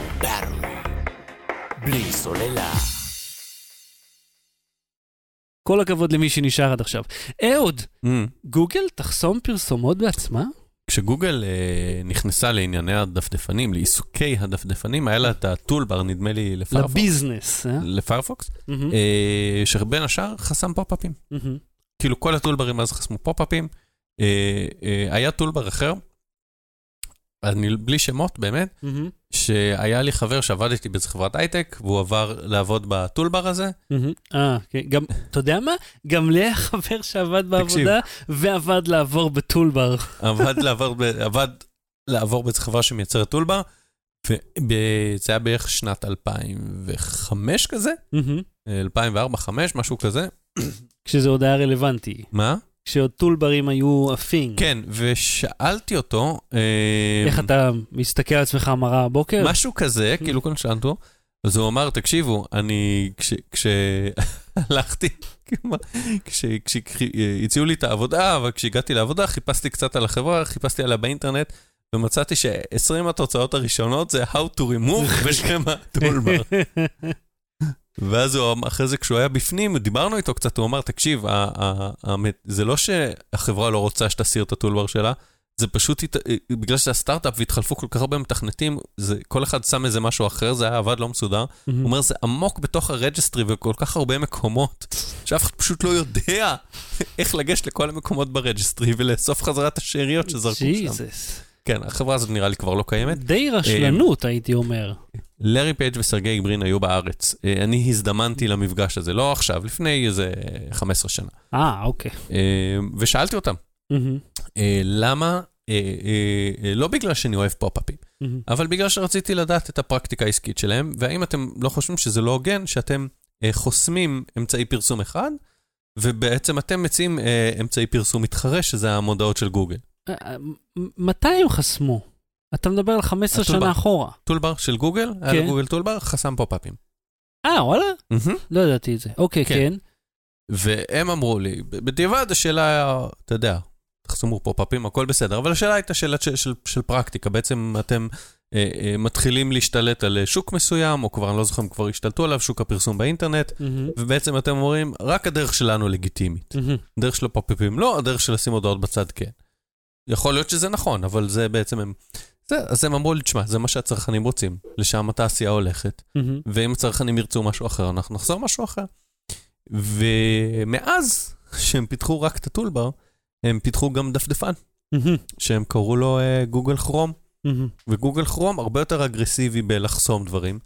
בלי סוללה. כל הכבוד למי שנשאר עד עכשיו. אהוד, מממ. גוגל תחסום פרסומות בעצמה? כשגוגל אה, נכנסה לענייני הדפדפנים, לעיסוקי הדפדפנים, היה לה את ה toolbar, נדמה לי, לפיירפוקס. לביזנס, אה? לפיירפוקס, מממ, אה, שבין השאר חסם פופ-אפים. מממ. כאילו כל הטולברים אז חסמו פופ-אפים. אה, אה, היה טולבר אחר, אני בלי שמות באמת, מהמם, שהיה לי חבר שעבד איתי באיזה חברת הייטק, והוא עבר לעבוד בטולבר הזה. אה, כן, גם, אתה יודע מה? גם לי היה חבר שעבד בעבודה, ועבד לעבור בטולבר. עבד לעבור, עבד לעבור באיזה חברה שמייצרת טולבר, וזה היה בערך שנת 2005 כזה, מהמם. 2004-2005, משהו כזה. כשזה עוד היה רלוונטי. מה? כשעוד טולברים היו עפים. כן, ושאלתי אותו, אה, איך אתה מסתכל על עצמך מראה הבוקר? משהו כזה, כאילו כל שאלתי אותו, אז הוא אמר, תקשיבו, אני, כשהלכתי, כשהציעו לי את העבודה, אבל כשהגעתי לעבודה, חיפשתי קצת על החברה, חיפשתי עליה באינטרנט, ומצאתי ש-20 התוצאות הראשונות זה How to remove ושם הטולבר. ואז הוא, אחרי זה כשהוא היה בפנים, דיברנו איתו קצת, הוא אמר, תקשיב, זה לא שהחברה לא רוצה שתסיר את ה toolbar שלה, זה פשוט, הת- בגלל שזה הסטארט-אפ והתחלפו כל כך הרבה מתכנתים, זה, כל אחד שם איזה משהו אחר, זה היה עבד לא מסודר. מממ. הוא אומר, זה עמוק בתוך ה registry וכל כך הרבה מקומות, שאף אחד פשוט לא יודע איך לגשת לכל המקומות ב registry ולאסוף חזרה את השאריות שזרקו שם. כן, החברה הזאת נראה לי כבר לא קיימת. די רשלנות, הייתי אומר. לארי פייג' וסרגי גברין היו בארץ. אה, אני הזדמנתי למפגש הזה, לא עכשיו, לפני איזה 15 שנה. אה, אוקיי. אה, ושאלתי אותם. אה, למה אה, אה, אה, לא בגלל שאני אוהב פופ-אפים. אבל בגלל שרציתי לדעת את הפרקטיקה העסקית שלהם, והאם אתם לא חושבים שזה לא הוגן שאתם אה, חוסמים אמצעי פרסום אחד, ובעצם אתם מציעים אה, אמצעי פרסום מתחרה, שזה המודעות של גוגל. מתי הם חסמו? אתה מדבר על 15 הטולבר. שנה אחורה. טולבר של גוגל, היה כן. לגוגל טולבר, חסם פופ-אפים. אה, וואלה? מהמם. לא ידעתי את זה. אוקיי, כן. כן. והם אמרו לי, בדיעבד השאלה היה, אתה יודע, תחסמו פופ-אפים, הכל בסדר, אבל השאלה הייתה שאלה של, של, של פרקטיקה. בעצם אתם אה, אה, מתחילים להשתלט על אה, שוק מסוים, או כבר, אני לא זוכר אם כבר השתלטו עליו, שוק הפרסום באינטרנט, מהמם, ובעצם אתם אומרים, רק הדרך שלנו לגיטימית. מהמם. הדרך של הפופ-אפים לא, הדרך של לשים הודעות בצד כן. יכול להיות שזה נכון, אבל זה בעצם הם... זה, אז הם אמרו לי, תשמע, זה מה שהצרכנים רוצים, לשם התעשייה הולכת. מהמם. ואם הצרכנים ירצו משהו אחר, אנחנו נחזור משהו אחר. ומאז שהם פיתחו רק את הטולבר, הם פיתחו גם דפדפן, מהמם. שהם קראו לו אה, גוגל כרום, מהמם. וגוגל כרום הרבה יותר אגרסיבי בלחסום דברים,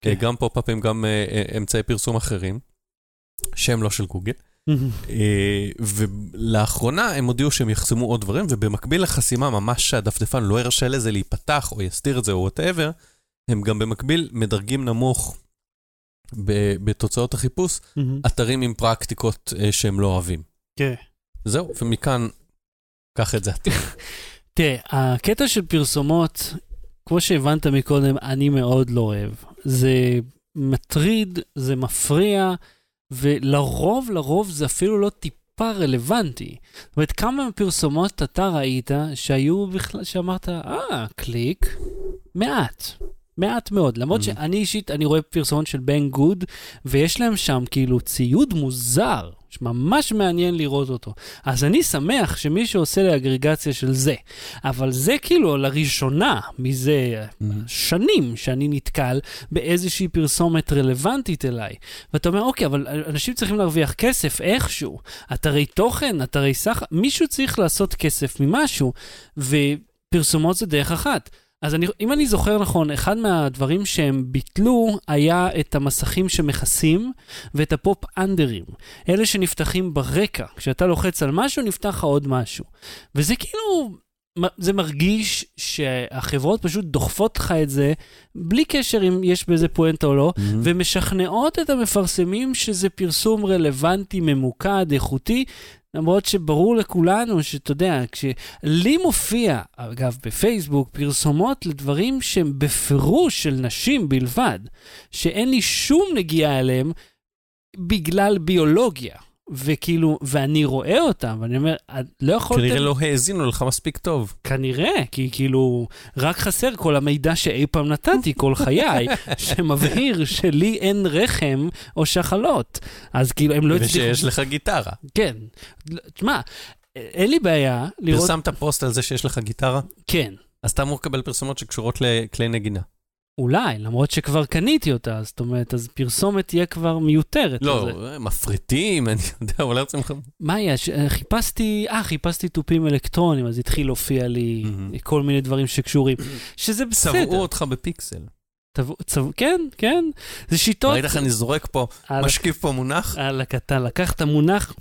כן. אה, גם פופ-אפים, גם אה, אמצעי פרסום אחרים, שהם לא של גוגל. אה, ולאחרונה הם הודיעו שהם יחסמו עוד דברים, ובמקביל לחסימה, ממש שהדפדפן לא ירשה לזה להיפתח, או יסתיר את זה, או וואטאבר, הם גם במקביל מדרגים נמוך בתוצאות החיפוש. אתרים עם פרקטיקות אה, שהם לא אוהבים. כן. זהו, ומכאן, קח את זה. תראה, הקטע של פרסומות, כמו שהבנת מקודם, אני מאוד לא אוהב. זה מטריד, זה מפריע, ולרוב, לרוב זה אפילו לא טיפה רלוונטי. זאת אומרת, כמה פרסומות אתה ראית שהיו בכלל, שאמרת, אה, קליק, מעט. מעט מאוד, למרות Mhm. שאני אישית, אני רואה פרסומות של Banggood, ויש להם שם כאילו ציוד מוזר, שממש מעניין לראות אותו. אז אני שמח שמישהו עושה לי אגרגציה של זה. אבל זה כאילו לראשונה, מזה שנים שאני נתקל באיזושהי פרסומת רלוונטית אליי. ואתה אומר, אוקיי, אבל אנשים צריכים להרוויח כסף איכשהו. אתרי תוכן, אתרי סחר, מישהו צריך לעשות כסף ממשהו, ופרסומות זה דרך אחת. אז אני, אם אני זוכר נכון, אחד מהדברים שהם ביטלו היה את המסכים שמכסים ואת הפופ אנדרים. אלה שנפתחים ברקע. כשאתה לוחץ על משהו, נפתח לך עוד משהו. וזה כאילו, זה מרגיש שהחברות פשוט דוחפות לך את זה, בלי קשר אם יש בזה פואנטה או לא, ומשכנעות את המפרסמים שזה פרסום רלוונטי, ממוקד, איכותי, למרות שברור לכולנו שאתה יודע, כשלי מופיע, אגב, בפייסבוק, פרסומות לדברים שהם בפירוש של נשים בלבד, שאין לי שום נגיעה אליהם בגלל ביולוגיה. וכאילו, ואני רואה אותם, ואני אומר, "את לא יכולתם... כנראה לא האזינו לך מספיק טוב. כנראה, כי כאילו, רק חסר כל המידע שאי פעם נתתי כל חיי, שמבהיר שלי אין רחם או שחלות. אז כאילו, הם לא הצליחו... ושיש לך גיטרה. כן. תשמע, אין לי בעיה לראות... פרסמת פוסט על זה שיש לך גיטרה? כן. אז אתה אמור לקבל פרסומות שקשורות לכלי נגינה. אולי, למרות שכבר קניתי אותה, זאת אומרת, אז פרסומת תהיה כבר מיותרת. לא, לזה. מפריטים, אני יודע, אולי רוצים לך... מה היה? ש- חיפשתי, אה, חיפשתי תופים אלקטרונים, אז התחיל להופיע לי. כל מיני דברים שקשורים, שזה בסדר. צבעו אותך בפיקסל. כן, כן. זה שיטות... ראית איך אני זורק פה, משקיף פה מונח? על הקטן, לקח את המונח,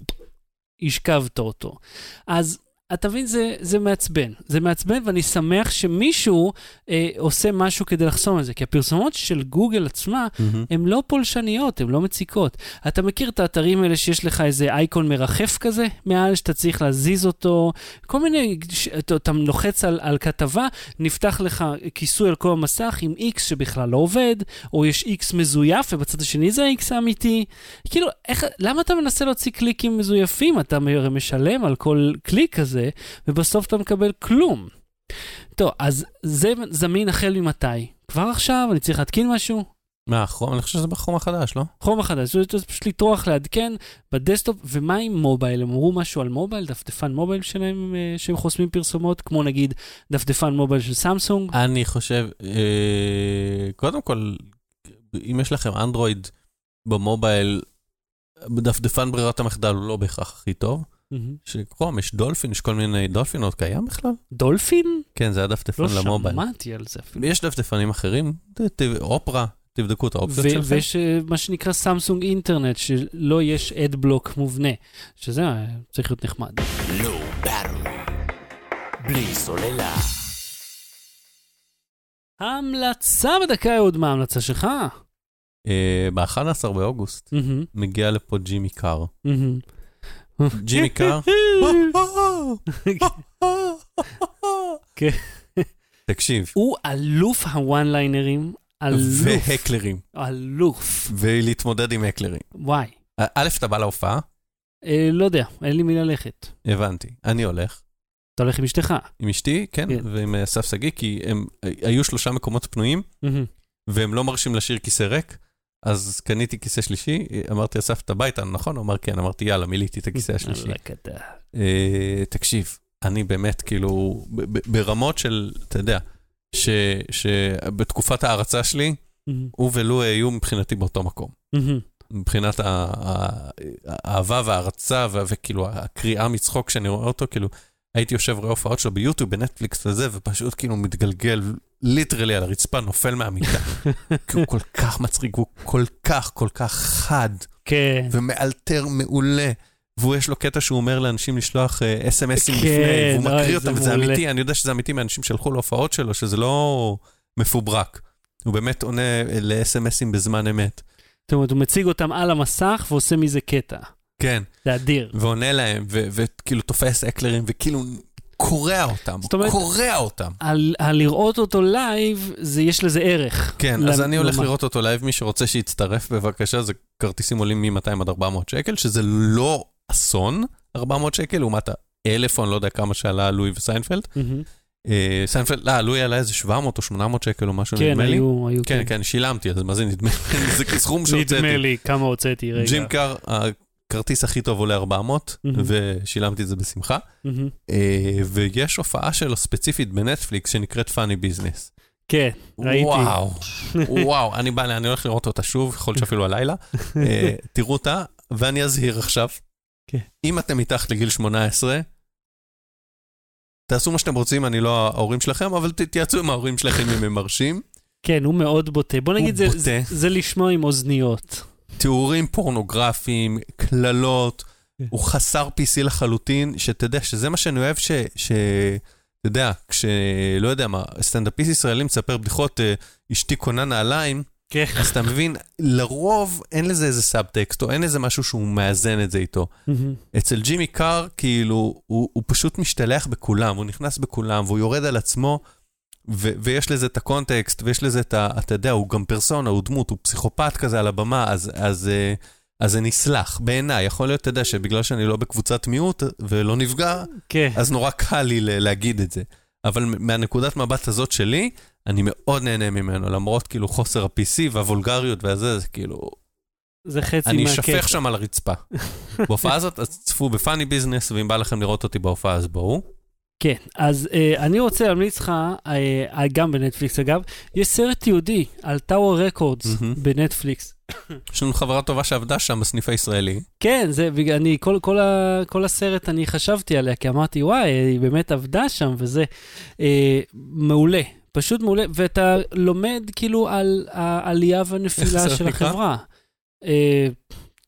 השכבת אותו. אז אתה מבין, זה, זה מעצבן. זה מעצבן, ואני שמח שמישהו אה, עושה משהו כדי לחסום את זה, כי הפרסומות של גוגל עצמה, הן לא פולשניות, הן לא מציקות. אתה מכיר את האתרים האלה שיש לך איזה אייקון מרחף כזה מעל, שאתה צריך להזיז אותו, כל מיני, ש- אתה, אתה לוחץ על, על כתבה, נפתח לך כיסוי על כל המסך עם X שבכלל לא עובד, או יש X מזויף ובצד השני זה ה-X האמיתי. כאילו, איך, למה אתה מנסה להוציא קליקים מזויפים? אתה משלם על כל קליק כזה, ובסוף אתה מקבל כלום. טוב, אז זה זמין החל ממתי? כבר עכשיו? אני צריך להתקין משהו? מה, כרום? אני חושב שזה בכרום החדש, לא? כרום החדש, זה פשוט לטרוח לעדכן בדסקטופ, ומה עם מובייל? הם אמרו משהו על מובייל, דפדפן מובייל שלהם, אה, שהם חוסמים פרסומות, כמו נגיד דפדפן מובייל של סמסונג? אני חושב, אה, קודם כל, אם יש לכם אנדרואיד במובייל, דפדפן ברירת המחדל הוא לא בהכרח הכי טוב. יש דולפין, יש כל מיני דולפין עוד קיים בכלל? דולפין? כן, זה הדפדפן לא למובייל. שמעתי על זה אפילו. יש דפדפנים אחרים, אופרה, תבדקו את האופציות שלכם. ויש אה, מה שנקרא סמסונג אינטרנט, שלא יש אד בלוק מובנה, שזה אה, צריך להיות נחמד. Battery. בלי סוללה. המלצה בדקה, אהוד, מה ההמלצה שלך? ב-11 באוגוסט מהמם, מגיע לפה ג'ימי קאר. ג'ימי קאר? כן. תקשיב, הוא אלוף הוואן ליינרים, אלוף, והקלרים, אלוף, ולהתמודד עם הקלרים. וואי. א', אתה בא להופעה? אה, לא יודע, אין לי מי ללכת. הבנתי. אני הולך. אתה הולך עם אשתך. עם אשתי, כן, כן. ועם אסף שגיא, כי הם היו שלושה מקומות פנויים, מהמם. והם לא מרשים להשאיר כיסא ריק, אז קניתי כיסא שלישי, אמרתי, בא איתנו, נכון? הוא אמר, כן, אמרתי, יאללה, מילאתי את הכיסא השלישי. אה, תקשיב, אני באמת, כאילו, ברמות של, אתה יודע, שבתקופת ההערצה שלי, הוא ולו היו מבחינתי באותו מקום. מבחינת האהבה וההערצה, וכאילו הקריאה מצחוק שאני רואה אותו, כאילו, הייתי יושב רואה הופעות שלו ביוטיוב, בנטפליקס וזה, ופשוט כאילו מתגלגל ליטרלי על הרצפה, נופל מהמיטה. כי הוא כל כך מצחיק, הוא כל כך, כל כך חד, כן. ומאלתר מעולה. והוא יש לו קטע שהוא אומר לאנשים לשלוח אה, אס.אם.אסים כן, לפני, והוא אוי, מקריא אותם, וזה מעולה. אמיתי, אני יודע שזה אמיתי מאנשים שהלכו להופעות שלו, שזה לא מפוברק. הוא באמת עונה ל-אס.אם.אסים בזמן אמת. זאת אומרת, הוא מציג אותם על המסך ועושה מזה קטע. כן, זה אדיר. ועונה להם, וכאילו תופס heckler ים, וכאילו קורע אותם, זאת אומרת- קורע אותם. על, על לראות אותו לייב, זה, יש לזה ערך. כן, אז למ- אני הולך לראות אותו לייב, מי שרוצה שיצטרף בבקשה, זה כרטיסים עולים מ-200 עד 400 שקל, שזה לא אסון, 400 שקל, לעומת האלף, אני לא יודע כמה שעלה לואי וסיינפלד. אה, סיינפלד, לא, לואי עלה איזה 700 או 800 שקל או משהו, כן, נדמה לי. היו, היו. כן, כן, שילמתי, אז מה זה נדמה לי? זה סכום שהוצאתי. נדמה לי כמה הוצאתי, רגע. ג'ימי קאר, הכרטיס הכי טוב עולה 400, מהמם. ושילמתי את זה בשמחה. מהמם. אה, ויש הופעה שלו ספציפית בנטפליקס שנקראת Funny Business. כן, ראיתי. וואו, וואו, אני בא, אני הולך לראות אותה שוב, יכול להיות שאפילו הלילה. אה, תראו אותה, ואני אזהיר עכשיו. כן. אם אתם מתחת לגיל 18, תעשו מה שאתם רוצים, אני לא ההורים שלכם, אבל ת- תייעצו עם ההורים שלכם אם הם מרשים. כן, הוא מאוד בוטה. בוא נגיד, זה, בוטה. זה, זה לשמוע עם אוזניות. תיאורים פורנוגרפיים, קללות, כן. הוא חסר PC לחלוטין, שאתה יודע, שזה מה שאני אוהב, ש... ש... אתה יודע, כש... לא יודע מה, סטנדאפיסט ישראלי מספר בדיחות, אה, אשתי קונה נעליים, כן. אז אתה מבין, לרוב אין לזה איזה סאבטקסט, או אין איזה משהו שהוא מאזן את זה איתו. אצל ג'ימי קאר, כאילו, הוא, הוא פשוט משתלח בכולם, הוא נכנס בכולם, והוא יורד על עצמו, ו- ויש לזה את הקונטקסט, ויש לזה את ה... אתה יודע, הוא גם פרסונה, הוא דמות, הוא פסיכופת כזה על הבמה, אז, אז, אה, אז זה נסלח, בעיניי. יכול להיות, אתה יודע, שבגלל שאני לא בקבוצת מיעוט ולא נפגע, כן. אז נורא קל לי ל- להגיד את זה. אבל מהנקודת מבט הזאת שלי, אני מאוד נהנה ממנו, למרות כאילו חוסר ה-PC והוולגריות והזה, זה כאילו... זה חצי אני מהקטע. אשפך שם על הרצפה. בהופעה הזאת, אז צפו בפאני ביזנס, ואם בא לכם לראות אותי בהופעה, אז בואו. כן, אז אה, אני רוצה להמליץ לך, אה, אה, גם בנטפליקס אגב, יש סרט תיעודי על טאוור רקורדס מהמם. בנטפליקס. יש לנו חברה טובה שעבדה שם בסניף הישראלי. כן, זה, אני, כל, כל, ה, כל הסרט אני חשבתי עליה, כי אמרתי, וואי, היא באמת עבדה שם, וזה אה, מעולה, פשוט מעולה, ואתה לומד כאילו על העלייה איך והנפילה הסרט של נקרא?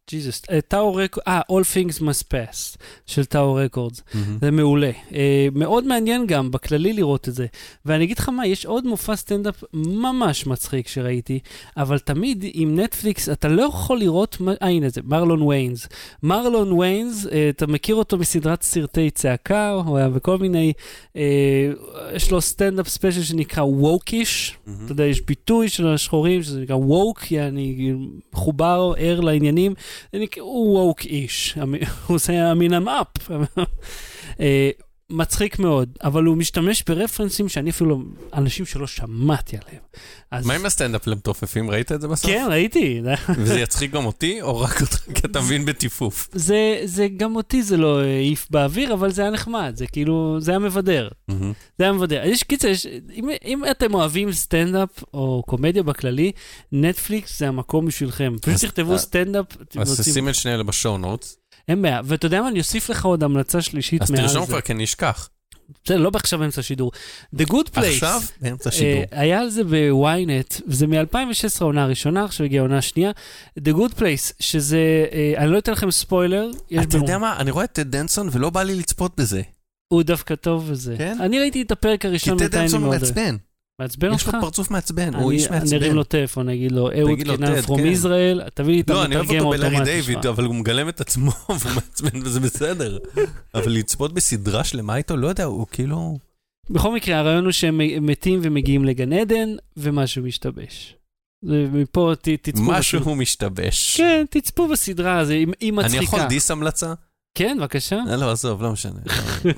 ג'יזוס, טאו רקורד, אה, All Things Must Pass, של טאו רקורדס. זה מעולה. אה, מאוד מעניין גם, בכללי לראות את זה. ואני אגיד לך מה, יש עוד מופע סטנדאפ ממש מצחיק שראיתי, אבל תמיד עם נטפליקס אתה לא יכול לראות, אה הנה זה, מרלון ויינס. מרלון ויינס, אה, אתה מכיר אותו מסדרת סרטי צעקה, הוא היה בכל מיני, אה, יש לו סטנדאפ special שנקרא Woke-ish. אתה יודע, יש ביטוי של השחורים שזה נקרא woke, יעני מחובר, ער לעניינים, הוא woke-ish, הוא עושה אמין אמאפ. אה, מצחיק מאוד, אבל הוא משתמש ברפרנסים שאני אפילו, אנשים שלא שמעתי עליהם. אז מה עם הסטנדאפ למתופפים? ראית את זה בסוף? כן, ראיתי. זה- וזה יצחיק גם אותי, או רק אותך, כי אתה מבין בטיפוף? זה, זה גם אותי זה לא העיף באוויר, אבל זה היה נחמד, זה כאילו, זה היה מבדר. זה היה מבדר. יש קיצר, יש, אם, אם אתם אוהבים סטנדאפ או קומדיה בכללי, נטפליקס זה המקום בשבילכם. פשוט תכתבו אז- סטנדאפ, אז תשים את שני אלה ב show notes. אין בעיה. ואתה יודע מה, אני אוסיף לך עוד המלצה שלישית אז מעל תרשום זה. כבר, כי אני אשכח. בסדר, לא עכשיו באמצע השידור. The Good Place. עכשיו? באמצע השידור. אה, היה על זה בוויינט, וזה מ-2016 העונה הראשונה, עכשיו הגיעה העונה השנייה. The Good Place, שזה, אה, אני לא אתן לכם ספוילר. אתה יודע מה? אני רואה את טד דנסון ולא בא לי לצפות בזה. הוא דווקא טוב בזה. כן? אני ראיתי את הפרק כי הראשון טד מתי אני דנסון הוא מאוד... מעצבן. מעצבן יש אותך? לו פרצוף מעצבן, הוא איש אני מעצבן. ארים לו טלפון, אגיד לו, אהוד קינן from. ישראל, תביא לי את לא, אני אוהב המתרגם אותו בלארי האוטומטי דיוויד, שלך. אבל הוא מגלם את עצמו והוא מעצבן וזה בסדר. אבל לצפות בסדרה שלמה איתו, לא יודע, הוא כאילו... בכל מקרה, הרעיון הוא שהם מתים ומגיעים לגן עדן, ומשהו משתבש. ומפה תצפו. משהו משתבש. כן, תצפו בסדרה, היא- היא מצחיקה. אני יכול דיס המלצה? כן, בבקשה. לא, עזוב, לא משנה.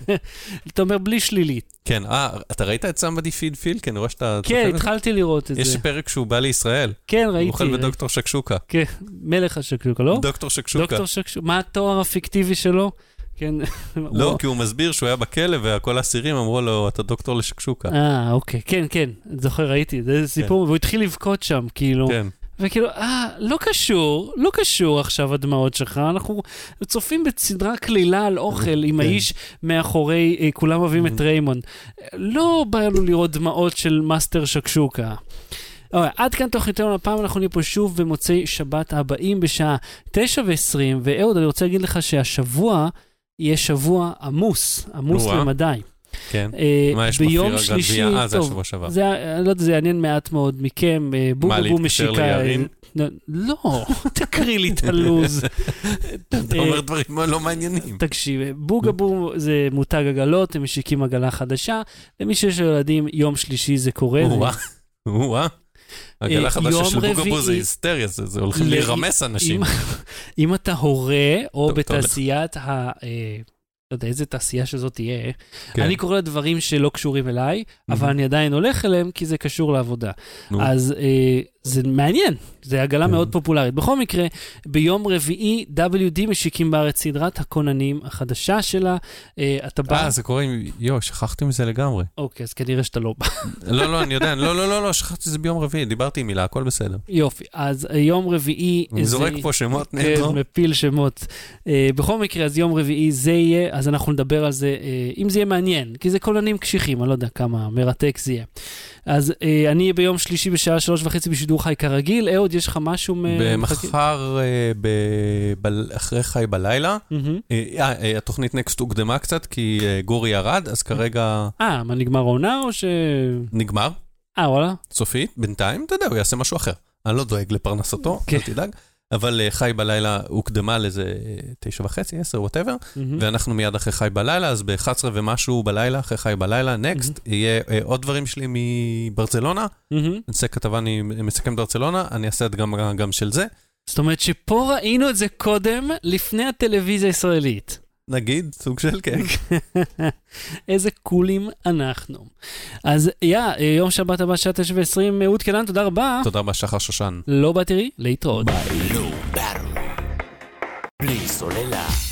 אתה אומר בלי שלילית. כן, אה, אתה ראית את סמבדי פיד פיל? כי אני רואה שאתה... כן. התחלתי לראות את יש זה. פרק שהוא בא לישראל. כן, הוא ראיתי. אוכל ראיתי. בדוקטור שקשוקה. כן, מלך השקשוקה, לא? דוקטור שקשוקה. דוקטור שקשוקה. מה התואר הפיקטיבי שלו? כן. לא, הוא- כי הוא מסביר שהוא היה בכלא וכל האסירים אמרו לו, אתה דוקטור לשקשוקה. אה, אוקיי, כן, כן, זוכר, ראיתי, זה סיפור, והוא התחיל לבכות שם, כאילו, כן. וכאילו, אה, לא קשור, לא קשור עכשיו הדמעות שלך, אנחנו צופים בסדרה קלילה על אוכל עם כן. האיש מאחורי, אה, כולם אוהבים את ריימונד. לא בא לנו לראות דמעות של מאסטר שקשוקה. אוקיי, עד כאן תוכניתנו הפעם, אנחנו נהיה פה שוב במוצאי שבת הבאים בשעה 9 ו-20, ואהוד, אני רוצה להגיד לך שהשבוע יהיה שבוע עמוס, עמוס. למדי. כן. אה, מה, יש ביום שלישי? אה, זה השבוע שעבר. זה, לא יודע, זה יעניין מעט מאוד מכם. אה, בוגבו להתקשר משיקה. ליערים? אה, לא, תקריא לי את הלו"ז. אתה אה, אומר דברים לא מעניינים. תקשיב, בוגבו זה מותג עגלות, הם משיקים עגלה חדשה. למי שיש ילדים, יום שלישי זה קורה. או-אה, או-אה. עגלה אה, חדשה של בוגבו זה היסטריה, זה זה הולכים להירמס אנשים. אם- אתה הורה, או. בתעשיית ה... לא יודע איזה תעשייה שזאת תהיה, כן. אני קורא לדברים שלא קשורים אליי, אבל מהמם. אני עדיין הולך אליהם כי זה קשור לעבודה. נו. אז אה, זה מעניין, זה עגלה כן. מאוד פופולרית. בכל מקרה, ביום רביעי WD משיקים בארץ סדרת הכוננים החדשה שלה. אה, אתה בא... אה, זה קורה עם... יואו, שכחתי מזה לגמרי. אוקיי, אז כנראה שאתה לא בא. לא, לא, אני יודע, לא, לא, לא, לא, שכחתי שזה ביום רביעי, דיברתי עם מילה, הכל בסדר. יופי, אז אה, יום רביעי... אני זה- זורק פה שמות כן, נטו. מפיל שמות. אה, בכל מקרה, אז יום רביעי זה יהיה, אז אנחנו נדבר על זה, אה, אם זה יהיה מעניין, כי זה כוננים קשיחים, אני לא יודע כמה מרתק זה יהיה. אז אה, אני אהיה ביום שלישי בשעה שלוש וחצי בשידור חי כרגיל. אהוד, יש לך משהו? במחר, אה, ב- ב- אחרי חי בלילה, מהמם. אה, אה, התוכנית נקסט הוקדמה קצת, כי אה, גורי ירד, אז כרגע אה, מה, נגמר העונה או ש... נגמר, אה, וואלה? סופית, בינתיים, אתה יודע, הוא יעשה משהו אחר. אני לא דואג לפרנסתו, כן. אל תדאג. אבל אה, חי בלילה הוקדמה לאיזה אה, תשע וחצי, עשר, whatever. ואנחנו מיד אחרי חי בלילה, אז ב-11 ומשהו בלילה, אחרי חי בלילה, נקסט, יהיה אה, עוד דברים שלי מברצלונה. נעשה כתבה, אני מסכם ברצלונה, אני אעשה את גם, גם של זה. זאת אומרת שפה ראינו את זה קודם, לפני הטלוויזיה הישראלית. נגיד, סוג של כן. איזה קולים אנחנו. אז יא, יום שבת הבא, שעה תשע ועשרים, אהוד קנן, תודה רבה. תודה רבה, שחר שושן. לא בתראי, להתראות. Blue Battle. בלי סוללה.